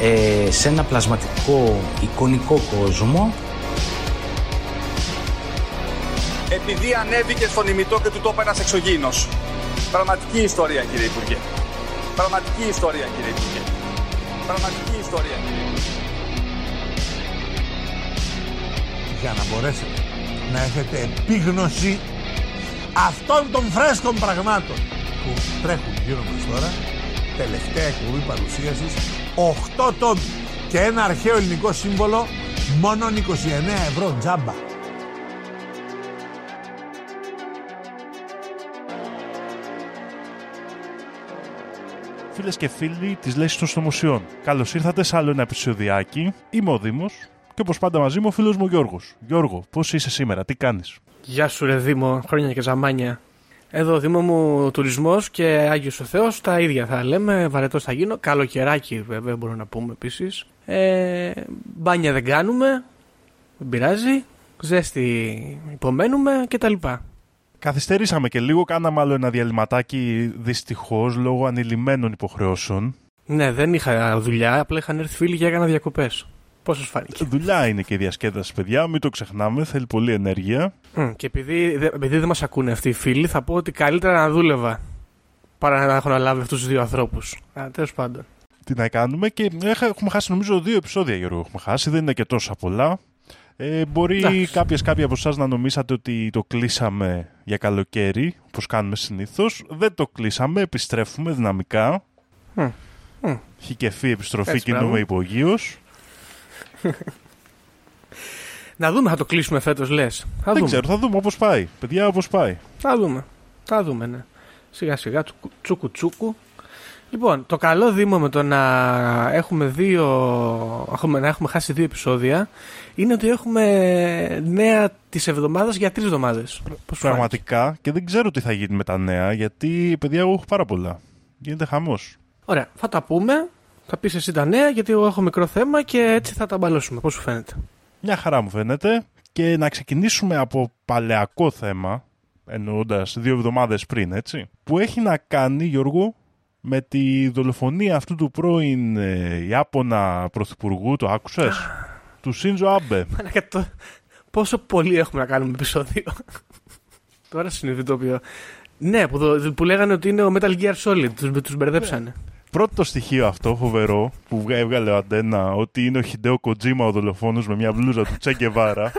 ε, σε ένα πλασματικό εικονικό κόσμο. Επειδή ανέβηκε στον ημιτό και του το ένας εξωγήινος. Πραγματική ιστορία κύριε Υπουργέ. Πραγματική ιστορία κύριε Υπουργέ. Πραγματική ιστορία κύριε Υπουργέ. για να μπορέσετε να έχετε επίγνωση αυτών των φρέσκων πραγμάτων που τρέχουν γύρω μας τώρα τελευταία εκπομπή παρουσίασης 8 τόμοι και ένα αρχαίο ελληνικό σύμβολο μόνο 29 ευρώ τζάμπα Φίλες και φίλοι της Λέσης των Συνωμοσιών, καλώς ήρθατε σε άλλο ένα επεισοδιάκι. Είμαι ο Δήμος και όπως πάντα μαζί μου ο φίλος μου Γιώργος. Γιώργο, πώς είσαι σήμερα, τι κάνεις; Γεια σου ρε Δήμο, χρόνια και ζαμάνια. Εδώ Δήμο μου τουρισμός και Άγιος ο Θεός, τα ίδια θα λέμε, βαρετός θα γίνω. Καλοκαιράκι βέβαια μπορούμε να πούμε επίσης. Ε, μπάνια δεν κάνουμε, δεν πειράζει. Ζέστη υπομένουμε κτλ. Καθυστερήσαμε και λίγο, κάναμε άλλο ένα διαλυματάκι δυστυχώς λόγω ανηλυμένων υποχρεώσεων. Ναι, δεν είχα δουλειά, απλά είχαν έρθει φίλοι και έκανα διακοπές. Πώς σας φάνηκε. Δουλειά είναι και η διασκέδαση, παιδιά, μην το ξεχνάμε, θέλει πολλή ενέργεια. Μμ, Και επειδή, δε- επειδή δεν μας ακούνε αυτοί οι φίλοι, θα πω ότι καλύτερα να δούλευα παρά να έχω να λάβει αυτούς τους δύο ανθρώπους. Α, τέλος πάντων. Τι να κάνουμε και έχα- έχουμε χάσει νομίζω δύο επεισόδια, Γιώργο. Έχουμε χάσει, δεν είναι και τόσα πολλά. Ε, μπορεί Εντάξει. κάποιες, κάποιοι από εσάς να νομίσατε ότι το κλείσαμε για καλοκαίρι, όπως κάνουμε συνήθως. Δεν το κλείσαμε, επιστρέφουμε δυναμικά. Μμ, μμ. Χικεφή επιστροφή Έτσι, κινούμε μπράβο. υπογείως. Να δούμε, θα το κλείσουμε φέτος λες. Θα Δεν δούμε. ξέρω, θα δούμε όπως πάει. Παιδιά, όπως πάει. Θα δούμε. Θα δούμε, ναι. Σιγά σιγά, τσουκου- τσούκου τσούκου. Λοιπόν, το καλό δήμο με το να έχουμε δύο. έχουμε- να έχουμε χάσει δύο επεισόδια είναι ότι έχουμε νέα της εβδομάδας για τρεις εβδομάδες. Πραγματικά και δεν ξέρω τι θα γίνει με τα νέα, γιατί παιδιά εγώ έχω πάρα πολλά. Γίνεται χαμός. Ωραία, θα τα πούμε. Θα πεις εσύ τα νέα γιατί εγώ έχω μικρό θέμα και έτσι θα τα μπαλώσουμε. Πώς σου φαίνεται; Μια χαρά μου φαίνεται. Και να ξεκινήσουμε από παλαιακό θέμα, εννοώντας δύο εβδομάδες πριν, έτσι. Που έχει να κάνει, Γιώργο, με τη δολοφονία αυτού του πρώην ε, Ιάπωνα πρωθυπουργού, το άκουσες, του Σίντζο Άμπε. Μαλάκα, το- Πόσο πολύ έχουμε να κάνουμε επεισόδιο. Τώρα συνειδητοποιώ. Ναι, που, το- που λέγανε ότι είναι ο Metal Gear Solid. Τους, τους μπερδέψανε. Πρώτο στοιχείο αυτό φοβερό που βγα- έβγαλε ο Αντένα ότι είναι ο Χιντέο Κοτζίμα ο δολοφόνος με μια μπλούζα του Τσέγκεβάρα.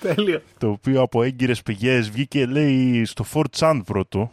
Τέλειο. το οποίο από έγκυρες πηγές βγήκε, λέει, στο 4chan πρώτο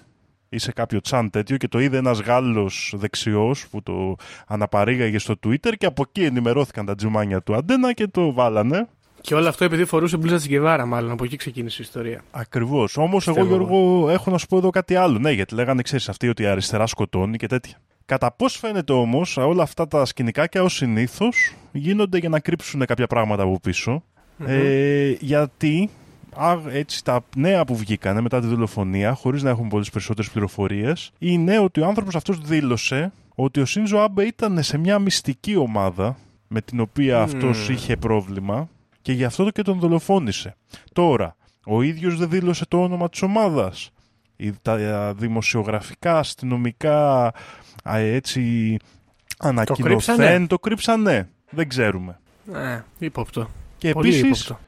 ή σε κάποιο chan τέτοιο και το είδε ένας Γάλλος δεξιός που το αναπαρήγαγε στο Twitter και από εκεί ενημερώθηκαν τα τζιμάνια του Αντένα και το βάλανε. Και όλο αυτό επειδή φορούσε μπλούζα της Γεβάρα, μάλλον. Από εκεί ξεκίνησε η ιστορία. Ακριβώς. Όμως, εγώ, Πιστεύω. Γιώργο, έχω να σου πω εδώ κάτι άλλο. Ναι, γιατί λέγανε, ξέρεις, αυτοί ότι η αριστερά σκοτώνει και τέτοια. Κατά πώς φαίνεται όμως, όλα αυτά τα σκηνικάκια ως συνήθως γίνονται για να κρύψουν κάποια πράγματα από πίσω. Ε, γιατί α, έτσι τα νέα που βγήκανε μετά τη δολοφονία, χωρίς να έχουμε πολλές περισσότερες πληροφορίες, είναι ότι ο άνθρωπος αυτός δήλωσε ότι ο Σίνζο Άμπε ήταν σε μια μυστική ομάδα με την οποία αυτός είχε πρόβλημα και γι' αυτό και τον δολοφόνησε. Τώρα, ο ίδιος δεν δήλωσε το όνομα της ομάδας. Η- Τα ε, δημοσιογραφικά, αστυνομικά, α, έτσι, ανακοινωθέν, κρύψανε; το κρύψανε. Δεν ξέρουμε. Ε, ύποπτο. Και Πολύ επίσης, ύποπτο.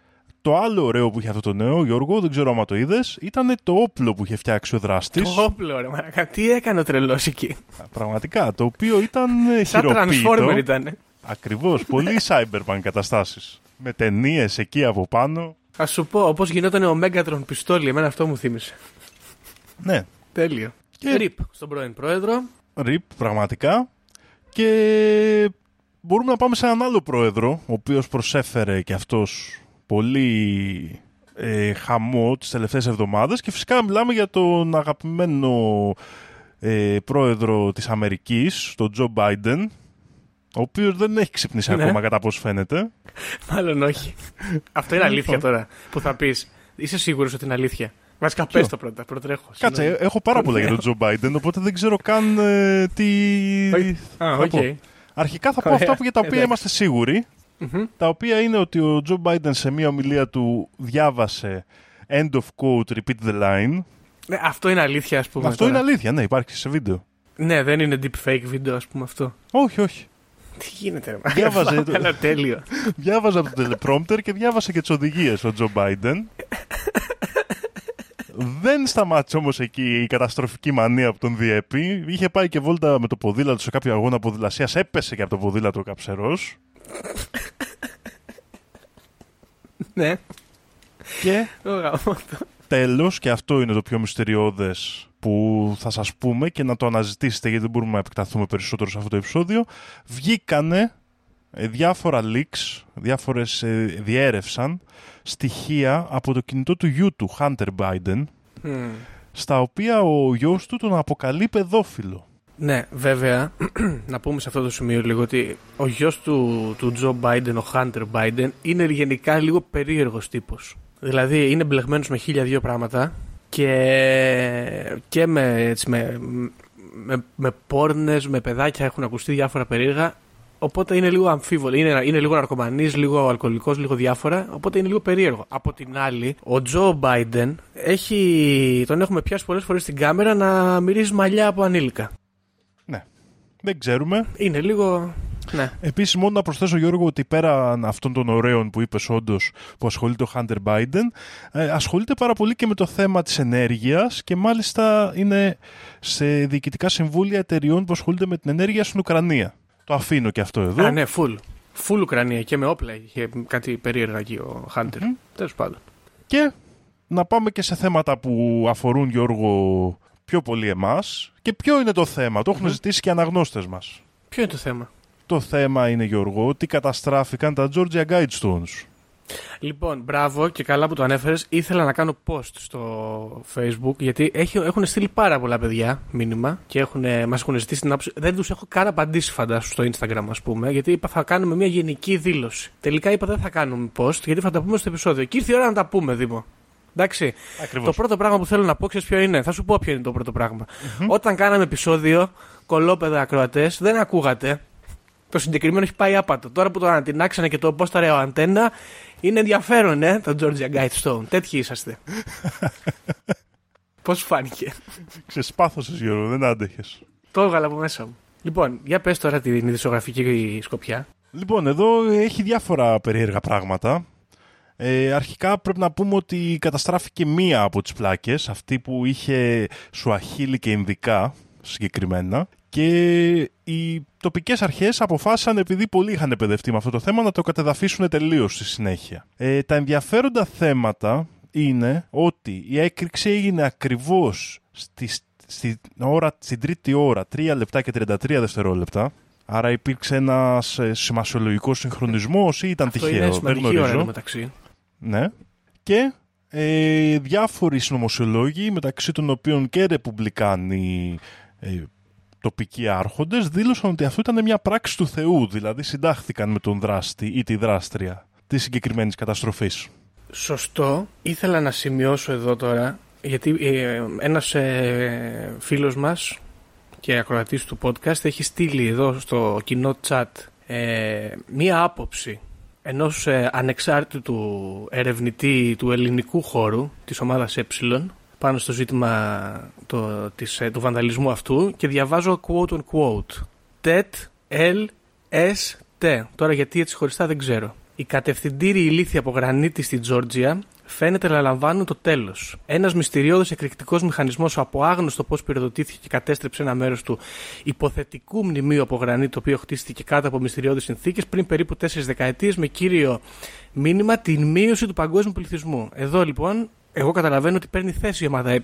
το άλλο ωραίο που είχε αυτό το νέο, Γιώργο, δεν ξέρω άμα το είδες, ήταν το όπλο που είχε φτιάξει ο δράστης. Το όπλο, ρε μαλάκα. Τι έκανε ο τρελός εκεί; Πραγματικά, το οποίο ήταν ε, Σαν χειροποίητο. Transformer ήταν. Ακριβώς, πολύ cyberpunk καταστάσεις. Με ταινίες εκεί από πάνω. Α σου πω, όπως γινόταν ο Megatron πιστόλι, εμένα αυτό μου θύμισε. Ναι, Τέλειο. Και- Ρίπ στον πρώην πρόεδρο. Ριπ, πραγματικά. Και μπορούμε να πάμε σε έναν άλλο πρόεδρο, ο οποίος προσέφερε και αυτός πολύ ε, χαμό τις τελευταίες εβδομάδες και φυσικά μιλάμε για τον αγαπημένο ε, πρόεδρο της Αμερικής, τον Τζο Μπάιντεν, ο οποίος δεν έχει ξυπνήσει Ναι. ακόμα κατά πώς φαίνεται. Μάλλον όχι. Αυτό είναι αλήθεια Λοιπόν. τώρα που θα πεις. Είσαι σίγουρος ότι είναι αλήθεια; Βασικά Ποιο; πες το πρώτα. Προτρέχω. Κάτσε, Συγγνώμη. έχω πάρα πολλά για τον Τζο Μπάιντεν, οπότε δεν ξέρω καν ε, τι. Α, θα οκ. πω. Αρχικά θα πω Ωραία. αυτά που για τα οποία Εντάξει. είμαστε σίγουροι. Μμμ. Τα οποία είναι ότι ο Τζο Μπάιντεν σε μία ομιλία του διάβασε End of quote, repeat the line. Ναι, αυτό είναι αλήθεια, ας πούμε. Αυτό τώρα. είναι αλήθεια, ναι, υπάρχει σε βίντεο. Ναι, δεν είναι deepfake βίντεο, ας πούμε αυτό. Όχι, όχι. Τι γίνεται, ρε Διάβαζε το- Αλλά τέλειο. Διάβαζε από το teleprompter και διάβασε και τις οδηγίες ο Τζο Μπάιντεν. Δεν σταμάτησε όμως εκεί η καταστροφική μανία που τον διέπει. Είχε πάει και βόλτα με το ποδήλατο σε κάποιο αγώνα ποδηλασίας. Έπεσε και από το ποδήλατο ο καψερός. ναι. Και Ω, γαμώτο. τέλος, και αυτό είναι το πιο μυστηριώδες που θα σας πούμε και να το αναζητήσετε γιατί δεν μπορούμε να επεκταθούμε περισσότερο σε αυτό το επεισόδιο, βγήκανε ε, διάφορα leaks, διάφορες ε, διέρευσαν στοιχεία από το κινητό του γιού του, Hunter Biden, Μμ. στα οποία ο γιος του τον αποκαλεί παιδόφιλο. Ναι, βέβαια, να πούμε σε αυτό το σημείο λίγο ότι ο γιος του, του Τζο Μπάιντεν, ο Χάντερ Μπάιντεν, είναι γενικά λίγο περίεργος τύπος. Δηλαδή είναι μπλεγμένος με χίλια δύο πράγματα και, και με, έτσι, με, με, με πόρνες, με παιδάκια έχουν ακουστεί διάφορα περίεργα. Οπότε είναι λίγο αμφίβολο. Είναι, είναι λίγο ναρκωμανής, λίγο αλκοολικός, λίγο διάφορα. Οπότε είναι λίγο περίεργο. Από την άλλη, ο Τζο Μπάιντεν έχει, τον έχουμε πιάσει πολλές φορές στην κάμερα να μυρίζει μαλλιά από ανήλικα. Ναι, δεν ξέρουμε. Είναι λίγο. Ναι. Επίσης μόνο να προσθέσω Γιώργο ότι πέραν αυτών των ωραίων που είπες όντως που ασχολείται ο Hunter Biden ε, ασχολείται πάρα πολύ και με το θέμα της ενέργειας και μάλιστα είναι σε διοικητικά συμβούλια εταιριών που ασχολούνται με την ενέργεια στην Ουκρανία. Το αφήνω και αυτό εδώ. Α, ναι, full. Full Ουκρανία και με όπλα είχε κάτι περίεργα εκεί ο Χάντερ. Τέλος πάντων. Και να πάμε και σε θέματα που αφορούν Γιώργο πιο πολύ εμάς και ποιο είναι το θέμα; Το έχουν ζητήσει και οι αναγνώστες μας. Ποιο είναι το θέμα; Το θέμα είναι Γιώργο ότι καταστράφηκαν τα Georgia Guidestones. Λοιπόν, μπράβο και καλά που το ανέφερες. Ήθελα να κάνω post στο Facebook γιατί έχει, έχουν στείλει πάρα πολλά παιδιά μήνυμα και έχουν, μας έχουν ζητήσει την άποψη. Δεν τους έχω καν απαντήσει, φαντάσου, στο Instagram, ας πούμε, γιατί είπα θα κάνουμε μια γενική δήλωση. Τελικά είπα δεν θα κάνουμε post γιατί θα τα πούμε στο επεισόδιο. Και ήρθε η ώρα να τα πούμε, Δήμο. Εντάξει. Ακριβώς. Το πρώτο πράγμα που θέλω να πω, ξέρεις ποιο είναι; Θα σου πω ποιο είναι το πρώτο πράγμα. Όταν κάναμε επεισόδιο, κολόπεδα ακροατές, δεν ακούγατε. Το συγκεκριμένο έχει πάει άπατο. Τώρα που το ανατινάξανε και το πόσταρε ο αντένα, είναι ενδιαφέρον, ε, το Georgia Guidestone. Τέτοιοι είσαστε. Πώς φάνηκε. Ξεσπάθωσες Γιώργο, δεν άντεχες. το έβγαλα από μέσα μου. Λοιπόν, για πες τώρα την ειδησιογραφική σκοπιά. Λοιπόν, εδώ έχει διάφορα περίεργα πράγματα. Ε, αρχικά πρέπει να πούμε ότι καταστράφηκε μία από τις πλάκες, αυτή που είχε σουαχίλι και Ινδικά συγκεκριμένα. Και οι τοπικές αρχές αποφάσισαν, επειδή πολλοί είχαν παιδευτεί με αυτό το θέμα, να το κατεδαφίσουν τελείως στη συνέχεια. Ε, τα ενδιαφέροντα θέματα είναι ότι η έκρηξη έγινε ακριβώς στη, στη ώρα, στην τρίτη ώρα, 3 λεπτά και 33 δευτερόλεπτα. Άρα υπήρξε ένας ε, σημασιολογικός συγχρονισμός ή ήταν Αυτό τυχαίο, είναι δεν σημαντική ώρα γνωρίζω. μεταξύ. Ναι. Και ε, διάφοροι συνωμοσιολόγοι, μεταξύ των οποίων και ρεπουμπλικάνοι ε, τοπικοί άρχοντες, δήλωσαν ότι αυτό ήταν μια πράξη του Θεού, δηλαδή συντάχθηκαν με τον δράστη ή τη δράστρια της συγκεκριμένης καταστροφής. Σωστό. Ήθελα να σημειώσω εδώ τώρα, γιατί ε, ένας ε, φίλος μας και ακροατής του podcast έχει στείλει εδώ στο κοινό chat ε, μία άποψη ενός ε, ανεξάρτητου ερευνητή του ελληνικού χώρου της ομάδας ε πάνω στο ζήτημα το, της, ε, του βανδαλισμού αυτού και διαβάζω quote on quote TET L S T τώρα γιατί έτσι χωριστά δεν ξέρω οι κατευθυντήριοι ηλίθιοι από γρανίτη στη Τζόρτζια φαίνεται να λαμβάνουν το τέλος. Ένας μυστηριώδης εκρηκτικός μηχανισμός από άγνωστο πώς πυροδοτήθηκε και κατέστρεψε ένα μέρος του υποθετικού μνημείου από γρανίτη, το οποίο χτίστηκε κάτω από μυστηριώδεις συνθήκες πριν περίπου τέσσερις δεκαετίες, με κύριο μήνυμα την μείωση του παγκόσμιου πληθυσμού. Εδώ λοιπόν, εγώ καταλαβαίνω ότι παίρνει θέση η ομάδα Ε,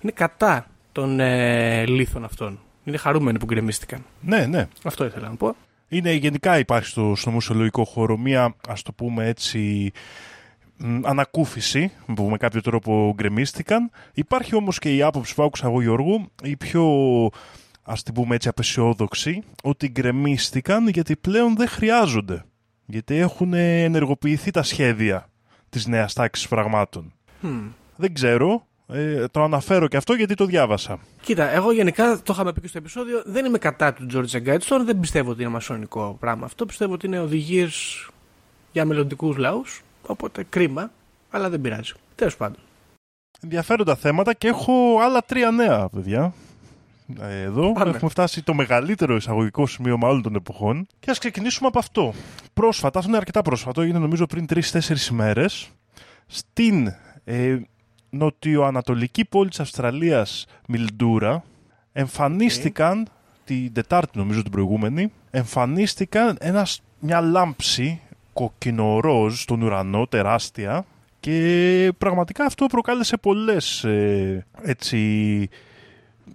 είναι κατά των ε, λίθων αυτών. Είναι χαρούμενοι που γκρεμίστηκαν. Ναι, ναι. Αυτό ήθελα να πω. Είναι γενικά υπάρχει στο, στο μουσιολογικό χώρο μία, ας το πούμε έτσι, μ, ανακούφιση που με κάποιο τρόπο γκρεμίστηκαν. Υπάρχει όμως και η άποψη που άκουσα εγώ Γιώργου, η πιο ας την πούμε έτσι απεσιόδοξοι, ότι γκρεμίστηκαν γιατί πλέον δεν χρειάζονται. Γιατί έχουν ενεργοποιηθεί τα σχέδια της νέας τάξης πραγμάτων. Δεν ξέρω, ε, το αναφέρω και αυτό γιατί το διάβασα. Κοίτα, εγώ γενικά το είχαμε πει και στο επεισόδιο. Δεν είμαι κατά του George Guidestone. Δεν πιστεύω ότι είναι μασονικό πράγμα αυτό. Πιστεύω ότι είναι οδηγίες για μελλοντικούς λαούς. Οπότε κρίμα, αλλά δεν πειράζει. Τέλος πάντων. Ενδιαφέροντα θέματα και έχω άλλα τρία νέα, παιδιά. Ε, Εδώ Πάμε. έχουμε φτάσει το μεγαλύτερο εισαγωγικό σημείωμα όλων των εποχών. Και ας ξεκινήσουμε από αυτό. Πρόσφατα, αυτό είναι αρκετά πρόσφατο, έγινε νομίζω πριν 3-4 ημέρες, στην ε, νοτιοανατολική πόλη της Αυστραλίας, Μιλντούρα, εμφανίστηκαν, την Τετάρτη νομίζω την προηγούμενη, εμφανίστηκαν ένας, μια λάμψη κοκκινοροζ στον ουρανό, τεράστια, και πραγματικά αυτό προκάλεσε πολλές ε, έτσι,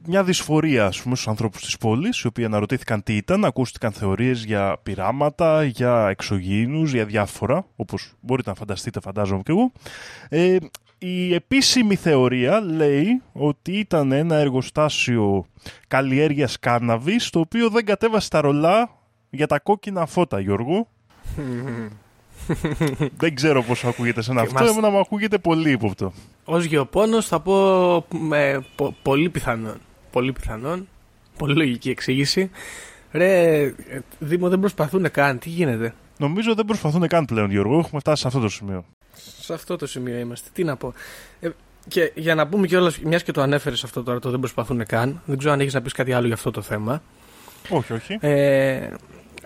μια δυσφορία ας πούμε, στους ανθρώπους της πόλης, οι οποίοι αναρωτήθηκαν τι ήταν, ακούστηκαν θεωρίες για πειράματα, για εξωγήινους, για διάφορα, όπως μπορείτε να φανταστείτε φαντάζομαι και εγώ. Ε, η επίσημη θεωρία λέει ότι ήταν ένα εργοστάσιο καλλιέργειας κάναβης, το οποίο δεν κατέβασε τα ρολά για τα κόκκινα φώτα, Γιώργο. δεν ξέρω πώς ακούγεται σε Και αυτό, μας- εμένα μου ακούγεται πολύ ύποπτο. Ω γεωπόνος θα πω με, πο- πολύ πιθανόν. Πολύ πιθανόν. Πολύ λογική εξήγηση. Ρε, ε, Δήμο δεν προσπαθούν καν. Τι γίνεται; Νομίζω δεν προσπαθούν καν πλέον, Γιώργο. Έχουμε φτάσει σε αυτό το σημείο. Σε αυτό το σημείο είμαστε. Τι να πω. Ε, και για να πούμε κιόλας, μιας και το ανέφερες αυτό τώρα, το δεν προσπαθούν καν. Δεν ξέρω αν έχεις να πεις κάτι άλλο για αυτό το θέμα. Όχι, όχι. Ε,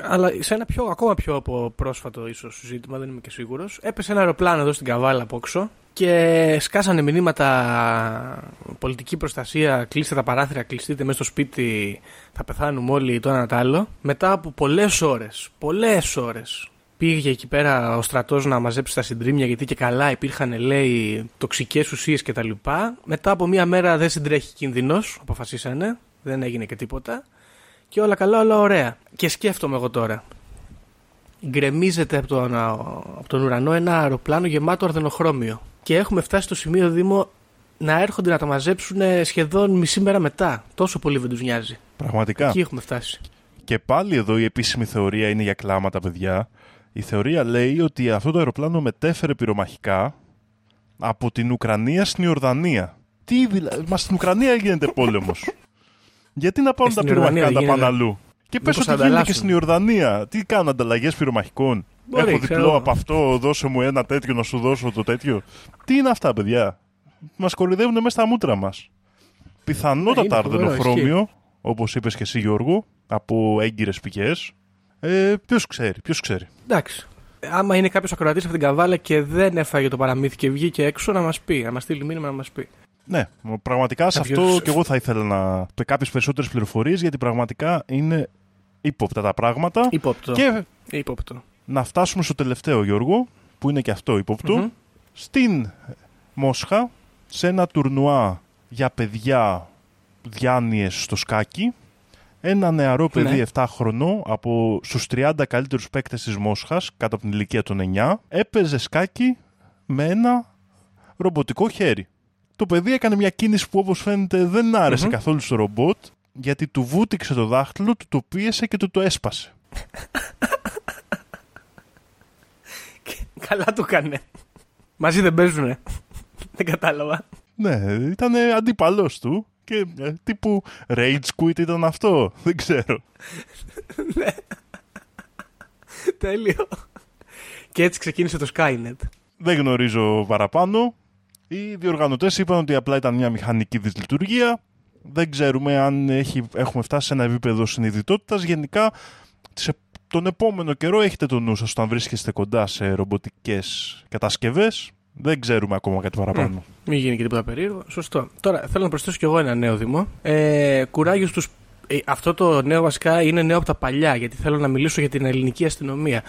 αλλά σε ένα πιο, ακόμα πιο από πρόσφατο ίσως ζήτημα, δεν είμαι και σίγουρος. Έπεσε ένα αεροπλάνο εδώ στην Καβάλα από έξω και σκάσανε μηνύματα πολιτική προστασία, κλείστε τα παράθυρα, κλειστείτε μέσα στο σπίτι, θα πεθάνουμε όλοι το ένα το άλλο. Μετά από πολλές ώρες, πολλές ώρες, πήγε εκεί πέρα ο στρατός να μαζέψει τα συντρίμια γιατί και καλά υπήρχαν, λέει, τοξικές ουσίες κτλ. Μετά από μία μέρα δεν συντρέχει κίνδυνος, αποφασίσανε, δεν έγινε και τίποτα. Και όλα καλά, όλα ωραία. Και σκέφτομαι εγώ τώρα. Γκρεμίζεται από τον, από τον ουρανό ένα αεροπλάνο γεμάτο αρδενοχρώμιο. Και έχουμε φτάσει στο σημείο Δήμο να έρχονται να τα μαζέψουν σχεδόν μισή μέρα μετά. Τόσο πολύ δεν τους νοιάζει. Πραγματικά. Εκεί έχουμε φτάσει. Και πάλι εδώ η επίσημη θεωρία είναι για κλάματα, παιδιά. Η θεωρία λέει ότι αυτό το αεροπλάνο μετέφερε πυρομαχικά από την Ουκρανία στην Ιορδανία. Τι δηλαδή, μα στην Ουκρανία γίνεται πόλεμος. Γιατί να πάνε Ε, τα στην πυρομαχικά να Ιορδανία τα δεν πάνε γίνεται. αλλού; Και πες Μήπως ότι θα γίνεται και ανταλλάσσουν. στην Ιορδανία. Τι κάνουν ανταλλαγές πυρομαχικών; Μπορεί, Έχω ξέρω διπλό εγώ. από αυτό, δώσε μου ένα τέτοιο να σου δώσω το τέτοιο. Τι είναι αυτά, παιδιά; Μας κορυδεύουν μέσα στα μούτρα μας. Πιθανότατα είναι φοβερό, αρδενοχρώμιο, όπως είπες και εσύ Γιώργο, από έγκυρες πηγές. Ε, ποιος ξέρει, ποιος ξέρει. Εντάξει. Άμα είναι κάποιος ακροατής από την Καβάλα και δεν έφαγε το παραμύθι και βγήκε έξω, να μας πει. Να μας στείλει μήνυμα να μας πει. Ναι, πραγματικά σε Κάποιος- αυτό και εγώ θα ήθελα να πω κάποιες περισσότερες πληροφορίες γιατί πραγματικά είναι ύποπτα τα πράγματα. Υπόπτω. Και Υπόπτω. να φτάσουμε στο τελευταίο Γιώργο, που είναι και αυτό ύποπτο. Μμμ. Στην Μόσχα, σε ένα τουρνουά για παιδιά διάνοιες στο σκάκι, ένα νεαρό παιδί Ναι. 7 χρονών από στους 30 καλύτερους παίκτες της Μόσχας, κάτω από την ηλικία των 9, έπαιζε σκάκι με ένα ρομποτικό χέρι. Το παιδί έκανε μια κίνηση που όπως φαίνεται δεν αρεσε Μμμ. καθόλου στο ρομπότ, γιατί του βούτυξε το δάχτυλο, του το πίεσε και του το έσπασε. Καλά το έκανε. Μαζί δεν παίζουνε. δεν κατάλαβα. Ναι, ήταν αντίπαλος του και ε, τύπου rage quit ήταν αυτό. Δεν ξέρω. Τέλειο. Και έτσι ξεκίνησε το Skynet. Δεν γνωρίζω παραπάνω. Οι διοργανωτές είπαν ότι απλά ήταν μια μηχανική δυσλειτουργία. Δεν ξέρουμε αν έχει, έχουμε φτάσει σε ένα επίπεδο συνειδητότητας. Γενικά, σε τον επόμενο καιρό έχετε το νου σας όταν βρίσκεστε κοντά σε ρομποτικές κατασκευές. Δεν ξέρουμε ακόμα κάτι παραπάνω. Μην γίνει και τίποτα περίεργο. Σωστό. Τώρα θέλω να προσθέσω κι εγώ ένα νέο δημό. Ε, κουράγιος στους... ε, αυτό το νέο βασικά είναι νέο από τα παλιά, γιατί θέλω να μιλήσω για την ελληνική αστυνομία.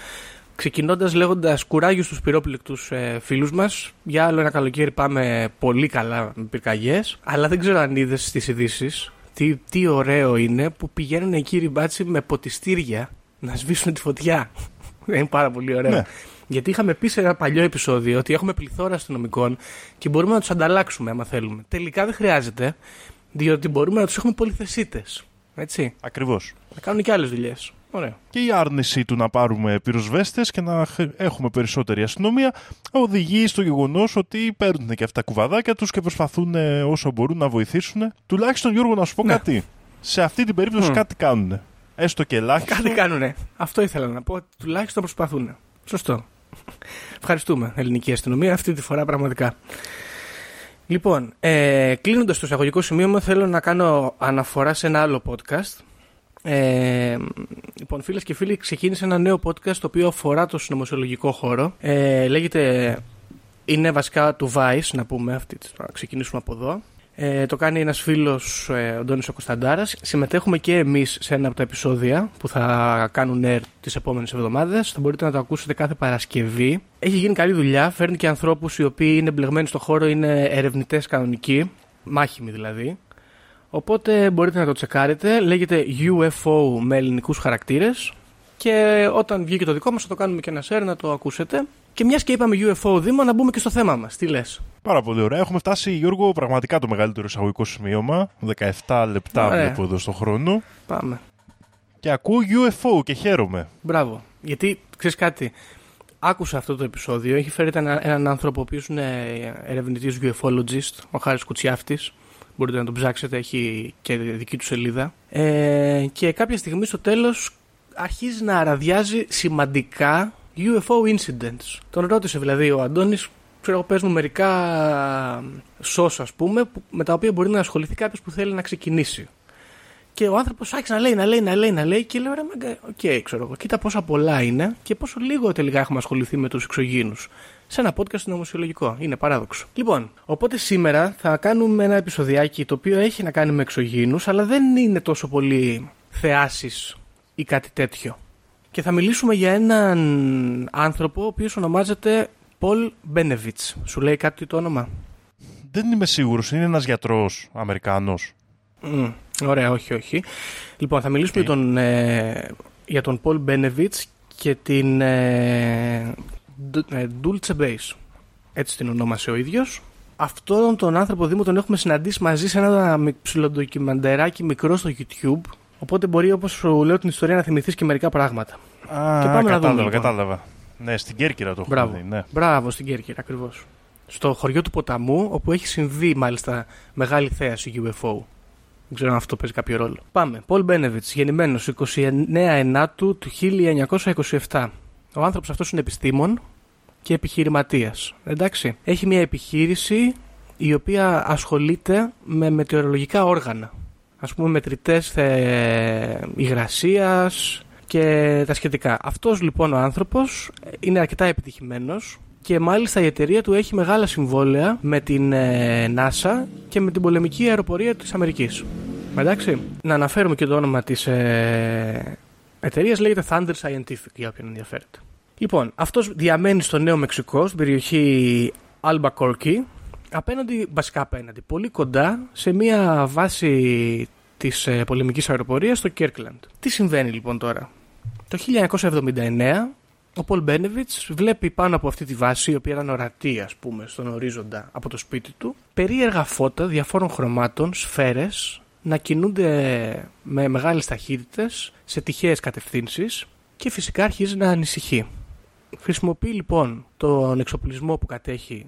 Ξεκινώντας λέγοντας κουράγιο στους πυρόπληκτους ε, φίλους μας. Για άλλο ένα καλοκαίρι πάμε πολύ καλά με πυρκαγιές. Αλλά δεν ξέρω αν είδες στι ειδήσεις τι, τι ωραίο είναι που πηγαίνουν οι κύριοι μπάτσι με ποτιστήρια να σβήσουν τη φωτιά. είναι πάρα πολύ ωραίο. Ναι. Γιατί είχαμε πει σε ένα παλιό επεισόδιο ότι έχουμε πληθώρα αστυνομικών και μπορούμε να τους ανταλλάξουμε άμα θέλουμε. Τελικά δεν χρειάζεται, διότι μπορούμε να τους έχουμε πολυθεσίτες. Έτσι. Ακριβώς. Να κάνουν και άλλες δουλειές. Ωραία. Και η άρνηση του να πάρουμε πυροσβέστες και να χ- έχουμε περισσότερη αστυνομία οδηγεί στο γεγονός ότι παίρνουν και αυτά τα κουβαδάκια τους και προσπαθούν ε, όσο μπορούν να βοηθήσουν. Τουλάχιστον Γιώργο, να σου πω Ναι. κάτι. Σε αυτή την περίπτωση Μμ. κάτι κάνουν. Έστω και ελάχιστο. Κάτι κάνουνε. Αυτό ήθελα να πω. Τουλάχιστον προσπαθούν. Σωστό. Ευχαριστούμε, ελληνική αστυνομία, αυτή τη φορά πραγματικά. Λοιπόν, ε, κλείνοντας το εισαγωγικό σημείο μου, θέλω να κάνω αναφορά σε ένα άλλο podcast. Ε, λοιπόν, φίλες και φίλοι, ξεκίνησε ένα νέο podcast το οποίο αφορά το συνωμοσιολογικό χώρο. Ε, λέγεται. Είναι βασικά του Vice, να πούμε, αυτή, να ξεκινήσουμε από εδώ. Ε, το κάνει ένας φίλος, ε, ο Ντόνης ο Κωνσταντάρας. Συμμετέχουμε και εμείς σε ένα από τα επεισόδια που θα κάνουν air τις επόμενες εβδομάδες. Θα μπορείτε να το ακούσετε κάθε Παρασκευή. Έχει γίνει καλή δουλειά, φέρνει και ανθρώπους οι οποίοι είναι μπλεγμένοι στο χώρο, είναι ερευνητές κανονικοί, μάχημοι δηλαδή. Οπότε μπορείτε να το τσεκάρετε. Λέγεται UFO με ελληνικούς χαρακτήρες. Και όταν βγει και το δικό μας θα το κάνουμε και ένα share να το ακούσετε. Και μιας και είπαμε UFO Δήμο να μπούμε και στο θέμα μας. Τι λες; Πάρα πολύ ωραία. Έχουμε φτάσει, Γιώργο, πραγματικά το μεγαλύτερο εισαγωγικό σημείωμα. 17 λεπτά Ωραία. βλέπω εδώ στο χρόνο. Πάμε. Και ακούω UFO και χαίρομαι. Μπράβο. Γιατί ξέρεις κάτι. Άκουσα αυτό το επεισόδιο. Έχει φέρει ένα, έναν άνθρωπο ο οποίος είναι ερευνητής UFOlogist, ο Χάρης Κουτσιάφτης. Μπορείτε να τον ψάξετε, έχει και δική του σελίδα. Ε, και κάποια στιγμή στο τέλος αρχίζει να αραδιάζει σημαντικά UFO incidents. Τον ρώτησε δηλαδή ο Αντώνης, ξέρω εγώ, πες μου μερικά σως ας πούμε, που- με τα οποία μπορεί να ασχοληθεί κάποιος που θέλει να ξεκινήσει. Και ο άνθρωπος άρχισε να λέει, να λέει, να λέει, να λέει και λέω ρε μάγκα, οκ, ξέρω εγώ. Κοίτα πόσα πολλά είναι και πόσο λίγο τελικά έχουμε ασχοληθεί με τους εξωγήινους. Σε ένα podcast νομοσιολογικό. Είναι παράδοξο. Λοιπόν, οπότε σήμερα θα κάνουμε ένα επεισοδιάκι το οποίο έχει να κάνει με εξωγήνου, αλλά δεν είναι τόσο πολύ θεάσεις ή κάτι τέτοιο. Και θα μιλήσουμε για έναν άνθρωπο ο οποίος ονομάζεται Paul Benevitz. Σου λέει κάτι το όνομα; Δεν είμαι σίγουρος. Είναι ένας γιατρός Αμερικάνος. Μμ, ωραία, όχι, όχι. Λοιπόν, θα μιλήσουμε για, τον, ε, για τον Paul Benevitz και την ε, Ντ- ε, Dulce Base. Έτσι την ονόμασε ο ίδιος. Αυτόν τον άνθρωπο Δήμο τον έχουμε συναντήσει μαζί σε ένα μι- ψιλοντοκιμαντεράκι μικρό στο YouTube. Οπότε μπορεί, όπως σου λέω την ιστορία, να θυμηθείς και μερικά πράγματα. Α, Και πάμε να κατάλαβα, δούμε, λοιπόν. κατάλαβα. Ναι, στην Κέρκυρα το έχουμε Μπράβο. δει. Ναι. Μπράβο στην Κέρκυρα, ακριβώς. Στο χωριό του ποταμού, όπου έχει συμβεί μάλιστα μεγάλη θέαση UFO. Δεν ξέρω αν αυτό παίζει κάποιο ρόλο. Πάμε. Πολ Μπένεβιτς, γεννημένος 29 Ενάτου του 1927. Ο άνθρωπος αυτός είναι επιστήμον και επιχειρηματίας. Εντάξει. Έχει μια επιχείρηση η οποία ασχολείται με μετεωρολογικά όργανα. Α πούμε μετρητές υγρασίας και τα σχετικά. Αυτός λοιπόν ο άνθρωπος είναι αρκετά επιτυχημένος και μάλιστα η εταιρεία του έχει μεγάλα συμβόλαια με την ε, NASA και με την πολεμική αεροπορία της Αμερικής. Εντάξει. Να αναφέρουμε και το όνομα της ε, εταιρείας λέγεται Thunder Scientific για όποιον ενδιαφέρεται. Λοιπόν, αυτός διαμένει στο Νέο Μεξικό, στην περιοχή Albuquerque, απέναντι, βασικά απέναντι, πολύ κοντά σε μια βάση της ε, πολεμικής αεροπορίας στο Kirkland. Τι συμβαίνει λοιπόν τώρα; Το 1979 ο Πολ Μπένεβιτς βλέπει πάνω από αυτή τη βάση, η οποία ήταν ορατή ας πούμε στον ορίζοντα από το σπίτι του, περίεργα φώτα διαφόρων χρωμάτων, σφαίρες, να κινούνται με μεγάλες ταχύτητες σε τυχαίες κατευθύνσεις και φυσικά αρχίζει να ανησυχεί. Χρησιμοποιεί λοιπόν τον εξοπλισμό που κατέχει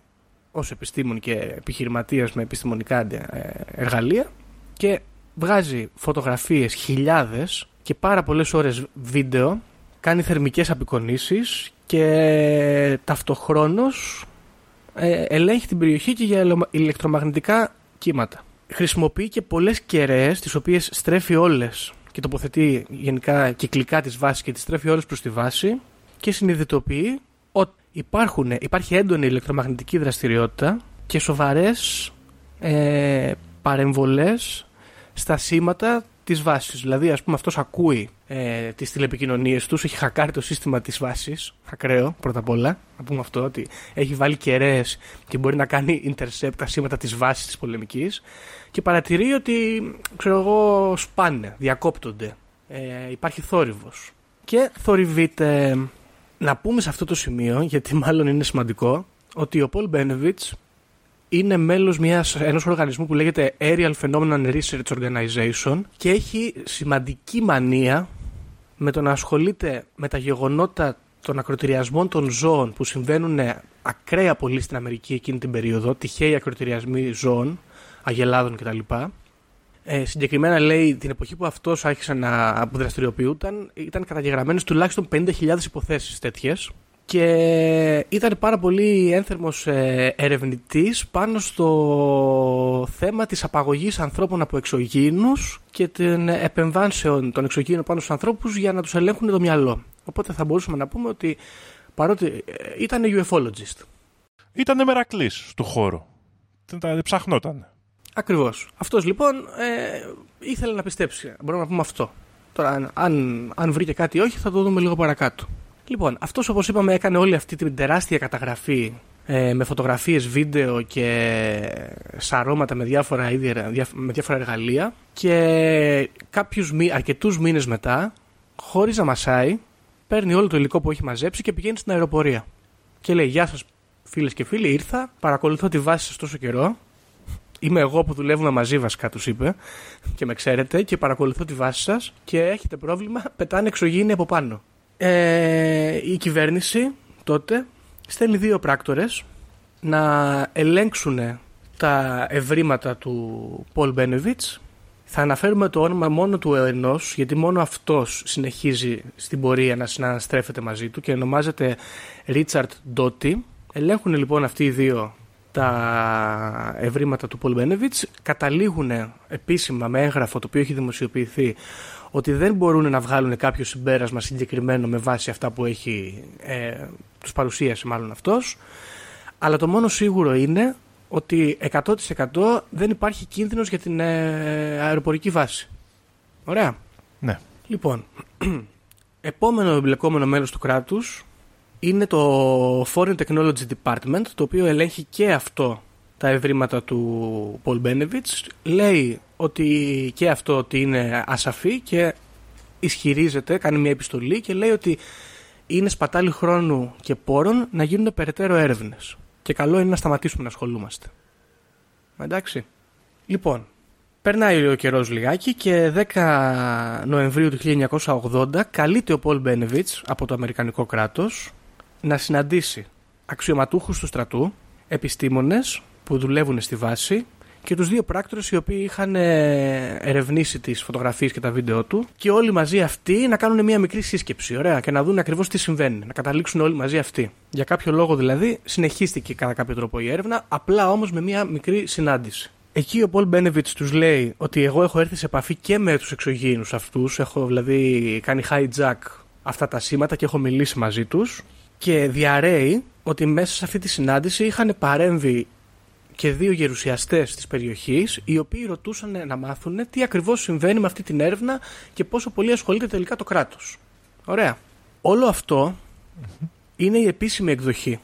ως επιστήμον και επιχειρηματίας με επιστημονικά ε, εργαλεία και βγάζει φωτογραφίες χιλιάδες και πάρα πολλές ώρες βίντεο, κάνει θερμικές απεικονίσεις και ταυτοχρόνως ε, ελέγχει την περιοχή και για ελο- ηλεκτρομαγνητικά κύματα. Χρησιμοποιεί και πολλές κεραίες τις οποίες στρέφει όλες και τοποθετεί γενικά κυκλικά τις βάσεις και τις στρέφει όλες προς τη βάση και συνειδητοποιεί ότι υπάρχουν, υπάρχει έντονη ηλεκτρομαγνητική δραστηριότητα και σοβαρές ε, παρεμβολές στα σήματα της βάσης. Δηλαδή, ας πούμε, αυτός ακούει ε, τις τηλεπικοινωνίες τους, έχει χακάρει το σύστημα της βάσης, ακραίο πρώτα απ' όλα, να πούμε αυτό, ότι έχει βάλει κεραίες και μπορεί να κάνει intercept τα σήματα της βάσης της πολεμικής και παρατηρεί ότι, ξέρω εγώ, σπάνε, διακόπτονται, ε, υπάρχει θόρυβος και θορυβείται. Να πούμε σε αυτό το σημείο, γιατί μάλλον είναι σημαντικό, ότι ο Πολ Μπένεβιτς είναι μέλος μιας, ενός οργανισμού που λέγεται Aerial Phenomenon Research Organization και έχει σημαντική μανία με το να ασχολείται με τα γεγονότα των ακροτηριασμών των ζώων που συμβαίνουν ακραία πολύ στην Αμερική εκείνη την περίοδο, τυχαίοι ακροτηριασμοί ζώων, αγελάδων κτλ. Ε, συγκεκριμένα λέει την εποχή που αυτός άρχισε να που δραστηριοποιούταν ήταν καταγεγραμμένες τουλάχιστον 50.000 υποθέσεις τέτοιες και ήταν πάρα πολύ ένθερμος ε, ερευνητής πάνω στο θέμα της απαγωγής ανθρώπων από εξωγήινους και των επεμβάσεων των εξωγήινων πάνω στους ανθρώπους για να τους ελέγχουν το μυαλό. Οπότε θα μπορούσαμε να πούμε ότι παρότι ε, ήταν UFOlogist. Ήταν μερακλής του χώρου. Δεν ψαχνόταν. Ακριβώς. Αυτός λοιπόν ε, ήθελε να πιστέψει. Μπορούμε να πούμε αυτό. Τώρα αν, αν βρήκε κάτι ή όχι θα το δούμε λίγο παρακάτω. Λοιπόν, αυτός όπως είπαμε έκανε όλη αυτή την τεράστια καταγραφή ε, με φωτογραφίες, βίντεο και σαρώματα με διάφορα, με διάφορα εργαλεία και κάποιους, αρκετούς μήνες μετά, χωρίς να μασάει, παίρνει όλο το υλικό που έχει μαζέψει και πηγαίνει στην αεροπορία. Και λέει: Γεια σας, φίλες και φίλοι, ήρθα, παρακολουθώ τη βάση σας τόσο καιρό. Είμαι εγώ που δουλεύουμε μαζί, βασικά τους είπε, και με ξέρετε, και παρακολουθώ τη βάση σας και έχετε πρόβλημα, πετάνε εξωγήινοι από πάνω. Ε, η κυβέρνηση τότε στέλνει δύο πράκτορες να ελέγξουν τα ευρήματα του Πολ Μπένεβιτς θα αναφέρουμε το όνομα μόνο του ενός, γιατί μόνο αυτός συνεχίζει στην πορεία να συναναστρέφεται μαζί του και ονομάζεται Ρίτσαρτ Ντότι. Ελέγχουν λοιπόν αυτοί οι δύο τα ευρήματα του Πολ Μπένεβιτς, καταλήγουν επίσημα με έγγραφο το οποίο έχει δημοσιοποιηθεί ότι δεν μπορούν να βγάλουν κάποιο συμπέρασμα συγκεκριμένο με βάση αυτά που έχει ε, τους παρουσίασε μάλλον αυτός αλλά το μόνο σίγουρο είναι ότι 100% δεν υπάρχει κίνδυνος για την ε, αεροπορική βάση. Ωραία. Ναι. Λοιπόν, επόμενο εμπλεκόμενο μέλος του κράτους είναι το Foreign Technology Department, το οποίο ελέγχει και αυτό τα ευρήματα του Paul Benevich. Λέει ότι και αυτό ότι είναι ασαφή και ισχυρίζεται, κάνει μια επιστολή και λέει ότι είναι σπατάλη χρόνου και πόρων να γίνουν περαιτέρω έρευνες. Και καλό είναι να σταματήσουμε να ασχολούμαστε. Εντάξει. Λοιπόν, περνάει ο καιρός λιγάκι και 10 Νοεμβρίου του 1980 καλείται ο Πολ Μπένεβιτς από το Αμερικανικό κράτος να συναντήσει αξιωματούχους του στρατού, επιστήμονες που δουλεύουν στη βάση και τους δύο πράκτορες οι οποίοι είχαν ε, ερευνήσει τις φωτογραφίες και τα βίντεο του και όλοι μαζί αυτοί να κάνουν μια μικρή σύσκεψη, ωραία, και να δουν ακριβώς τι συμβαίνει, να καταλήξουν όλοι μαζί αυτοί. Για κάποιο λόγο δηλαδή συνεχίστηκε κατά κάποιο τρόπο η έρευνα, απλά όμως με μια μικρή συνάντηση. Εκεί ο Πολ Μπένεβιτς τους λέει ότι εγώ έχω έρθει σε επαφή και με τους εξωγήινους αυτούς. Έχω δηλαδή κάνει hijack αυτά τα σήματα και έχω μιλήσει μαζί τους. Και διαρρέει ότι μέσα σε αυτή τη συνάντηση είχαν παρέμβει και δύο γερουσιαστές της περιοχής οι οποίοι ρωτούσαν να μάθουν τι ακριβώς συμβαίνει με αυτή την έρευνα και πόσο πολύ ασχολείται τελικά το κράτος. Ωραία. Όλο είναι η επίσημη εκδοχή.